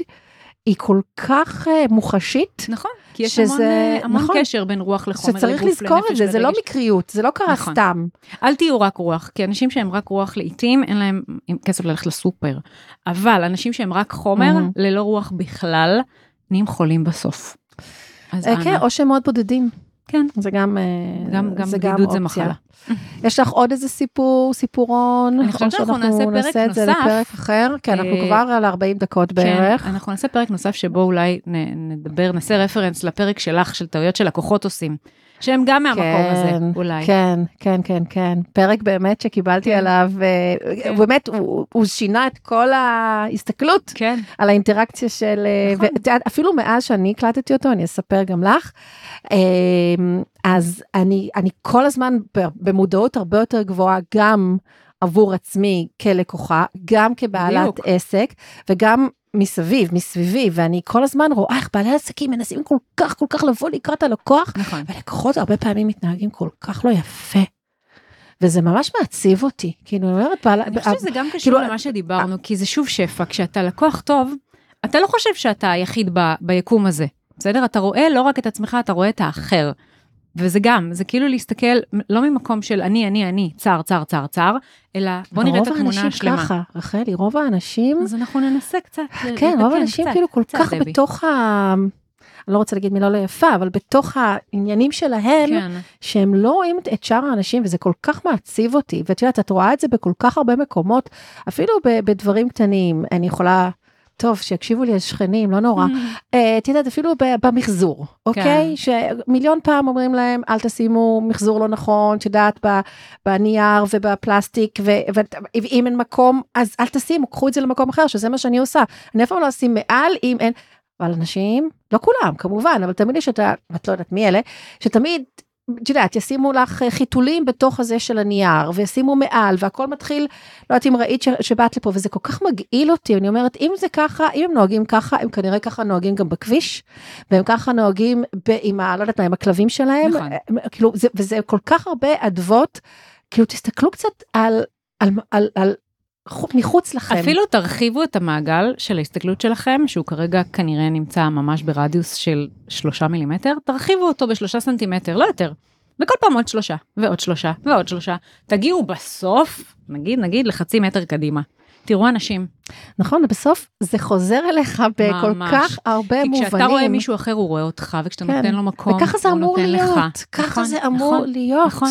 היא כל כך אה, מוחשית, נכון, כי יש שזה- המון, אה, המון נכון. קשר בין רוח לחומר, שצריך לגוף, לזכור את לנפש זה, זה לא. מקריות, זה לא קרה נכון. סתם. אל תהיו רק רוח, כי אנשים שהם רק רוח לעיתים, אין להם כסף ללכת לסופר. אבל אנשים שהם רק חומר, Mhm. ללא רוח בכלל, נהיים חולים בסוף. אז אה. כן, או שהם מאוד בודדים. כן. זה גם, אה, גם, גם זה בדידות זה אופציה. מחלה. יש לך עוד איזה סיפור, סיפורון? אני חושבת שאנחנו נעשה פרק את זה נוסף. לפרק אחר? כן, אנחנו אה, כבר על 40 דקות בערך. כן, אנחנו נעשה פרק נוסף שבו אולי נדבר, נעשה רפרנס לפרק שלך, של טעויות שלקוחות עושים, שהם גם מהמקום הזה, אולי. כן, כן, כן, כן. פרק באמת שקיבלתי כן. עליו, אה, כן. באמת, הוא הוא שינה את כל ההסתכלות כן, על האינטראקציה של... אה, נכון. ואת אפילו מאז שאני הקלטתי אותו, אני אספר גם לך. אה, אז אני, אני כל הזמן במודעות הרבה יותר גבוהה, גם עבור עצמי כלקוחה, גם כבעלת בדיוק. עסק, וגם מסביב, מסביבי, ואני כל הזמן רואה איך בעלי עסקים מנסים כל כך, כל כך לבוא לקראת הלקוח, נכון. ולקוחות הרבה פעמים מתנהגים כל כך לא יפה. וזה ממש מעציב אותי, כאילו, אני אומרת, בעל... אני חושבת שזה גם קשור כאילו- למה שדיברנו, כי זה שוב שפע, כשאתה לקוח טוב, אתה לא חושב שאתה היחיד ב, ביקום הזה, בסדר? אתה רואה לא רק את עצמך, אתה רואה את האחר. וזה גם, זה כאילו להסתכל לא ממקום של אני, אני, אני, צר, צר, צר, צר, אלא בוא נראה את התמונה רוב השלמה. האנשים ככה, רחלי, רוב האנשים, אז אנחנו ננסה קצת. כן, רוב האנשים קצת, כאילו כל קצת, כך דבי. בתוך ה... אני לא רוצה להגיד מילה לא יפה, אבל בתוך העניינים שלהם, כן, שהם לא רואים את- את שאר האנשים, וזה כל כך מעציב אותי. ואת יודעת, את רואה את זה בכל כך הרבה מקומות, אפילו ב- בדברים קטנים. אני יכולה, טוב, שיקשיבו לי השכנים, לא נורא. אה, את יודעת, אפילו במחזור, אוקיי? שמיליון פעם אומרים להם, אל תשימו מחזור לא נכון, את יודעת, בנייר ובפלסטיק, ואם אין מקום, אז אל תשימו, קחו את זה למקום אחר, שזה מה שאני עושה. אני אף פעם לא אשים מעל אם אין... אבל אנשים, לא כולם, כמובן, אבל תמיד יש את ה... את לא יודעת מי אלה, שתמיד... את יודעת, ישימו לך אה, חיתולים בתוך הזה של הנייר, וישימו מעל, והכל מתחיל, לא יודעת אם ראית ש- שבאת לפה, וזה כל כך מגעיל אותי, אני אומרת, אם זה ככה, אם הם נוהגים ככה, הם כנראה ככה נוהגים גם בכביש, והם ככה נוהגים ב, עם ה... לא יודעת מה, עם הכלבים שלהם, נכון. הם- כאילו, זה, וזה כל כך הרבה אדוות, כאילו, תסתכלו קצת על, על, על, על, מחוץ לכם. אפילו תרחיבו את המעגל של ההסתכלות שלכם, שהוא כרגע כנראה נמצא ממש ברדיוס של שלושה מילימטר, תרחיבו אותו בשלושה סנטימטר, לא יותר. וכל פעם עוד שלושה, ועוד שלושה, ועוד שלושה. תגיעו בסוף, נגיד, נגיד, לחצי מטר קדימה. תראו אנשים, נכון, בסוף זה חוזר אליך בכל ממש. כך הרבה כי מובנים. כשאתה רואה מישהו אחר, הוא רואה אותך, וכשאתה כן. נותן לו מקום, וככה הוא נותן להיות, לך. ככה נכון, זה אמור נכון. להיות. נכון.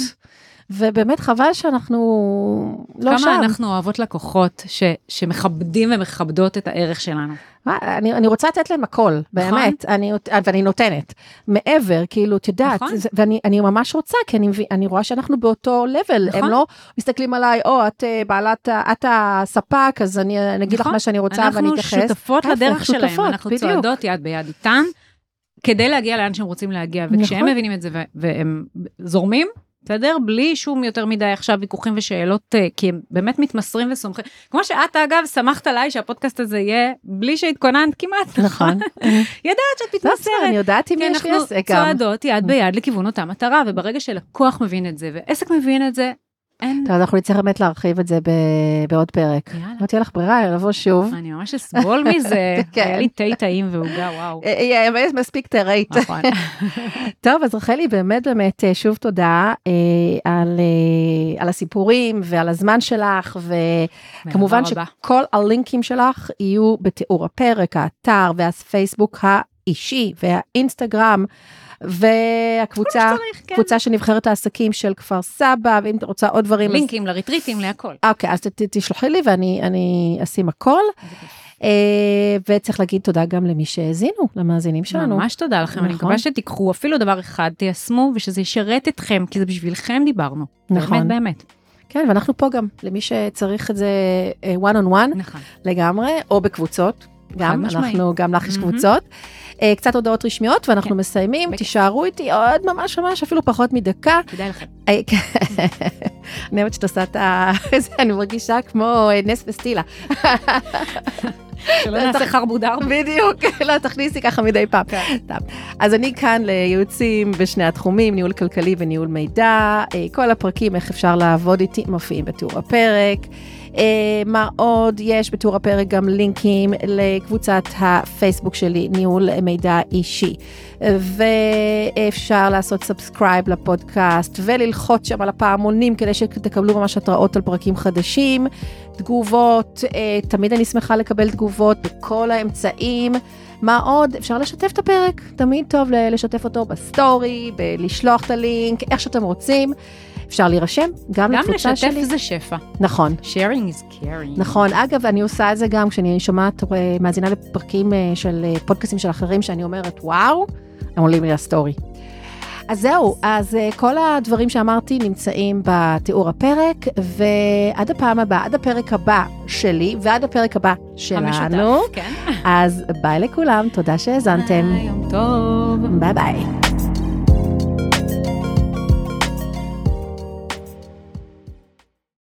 ובאמת חבל שאנחנו לא כמה שם. אנחנו אוהבות לקוחות ש, שמכבדים ומכבדות את הערך שלנו. מה, אני, אני רוצה לתת להם הכל, באמת, אני, ואני נותנת. מעבר, כאילו, את יודעת, נכון. ואני אני ממש רוצה, כי אני, אני רואה שאנחנו באותו לבל, נכון. הם לא מסתכלים עליי, או, את אה, בעלת, את הספק, אז אני אני אגיד לך נכון. מה שאני רוצה ואני אתייחס. אנחנו שותפות לדרך שלהם, שותפות, אנחנו בדיוק. צועדות יד ביד איתן, כדי להגיע לאן שהם רוצים להגיע, וכשהם נכון. מבינים את זה והם זורמים, בסדר? בלי שום יותר מדי עכשיו ויכוחים ושאלות, אה, כי הם באמת מתמסרים וסומכים. כמו שאת, אגב, שמחת עליי שהפודקאסט הזה יהיה בלי שהתכוננת כמעט, נכון. ידעת שאת לא, מתמסרת. אני יודעת אם כי יש לי אנחנו עסק גם. צועדות יד ביד לכיוון אותה מטרה, וברגע שלקוח מבין את זה, ועסק מבין את זה, אין... טוב, אנחנו נצטרך באמת להרחיב את זה בעוד פרק. יאללה. לא תהיה לך ברירה, לבוא שוב. אני ממש אסבול מזה, כן. היה לי תה טעים ועוגה, וואו. אה, אה, אה, מספיק תראית. נכון. טוב, אז רחלי, באמת באמת שוב תודה על, על הסיפורים ועל הזמן שלך, וכמובן. שכל הלינקים שלך יהיו בתיאור הפרק, האתר והפייסבוק האישי והאינסטגרם. והקבוצה, כן. קבוצה של נבחרת העסקים של כפר סבא, ואם את רוצה עוד דברים, אז- לינקים לריטריטים, להכל. אוקיי, אז ת- תשלחי לי ואני אני אשים הכל. אה, וצריך להגיד תודה גם למי שהאזינו, למאזינים שלנו. ממש תודה לכם, אני נכון. מקווה שתיקחו אפילו דבר אחד, תיישמו, ושזה ישרת אתכם, כי זה בשבילכם דיברנו. נכון. באמת, באמת. כן, ואנחנו פה גם, למי שצריך את זה אה, one on one נכון. לגמרי, או בקבוצות. גם. אנחנו, גם לך יש. קבוצות. אה, קצת הודעות רשמיות ואנחנו כן. מסיימים. תישארו איתי עוד ממש ממש אפילו פחות מדקה. כדאי לכם. אה, כן. אני אוהבת שאת עושה את ה... אני מרגישה כמו אה, נס וסטילה. שלא נעשה חרבודר. בדיוק, לא, תכניסי ככה מדי פעם. כן. סתם. אז אני כאן לייעוצים בשני התחומים, ניהול כלכלי וניהול מידע. כל הפרטים, איך אפשר לעבוד איתי, מופיעים בתיאור הפרק. אה, מה עוד? יש בתיאור הפרק גם לינקים לקבוצת הפייסבוק שלי, ניהול מידע אישי. ואפשר לעשות subscribe לפודקאסט וללחוץ שם על הפעמונים כדי שתקבלו ממש התראות על פרקים חדשים. תגובות, אה, תמיד אני שמחה לקבל תגובות בכל האמצעים. מה עוד? אפשר לשתף את הפרק, תמיד טוב לשתף אותו בסטורי, לשלוח את הלינק, איך שאתם רוצים. אפשר להירשם גם, גם לקבוצה שלי. גם לשתף זה שפע. נכון. Sharing is caring. נכון, אגב, אני עושה את זה גם כשאני שומעת, אה, מאזינה לפרקים אה, של פודקאסטים של אחרים, שאני אומרת, וואו, הם עולים לי לסטורי. אז זהו, אז כל הדברים שאמרתי נמצאים בתיאור הפרק, ועד הפעם הבאה, עד הפרק הבא שלי, ועד הפרק הבא שלנו. המשותף, כן. אז ביי לכולם, תודה שהאזנתם. יום טוב. ביי ביי.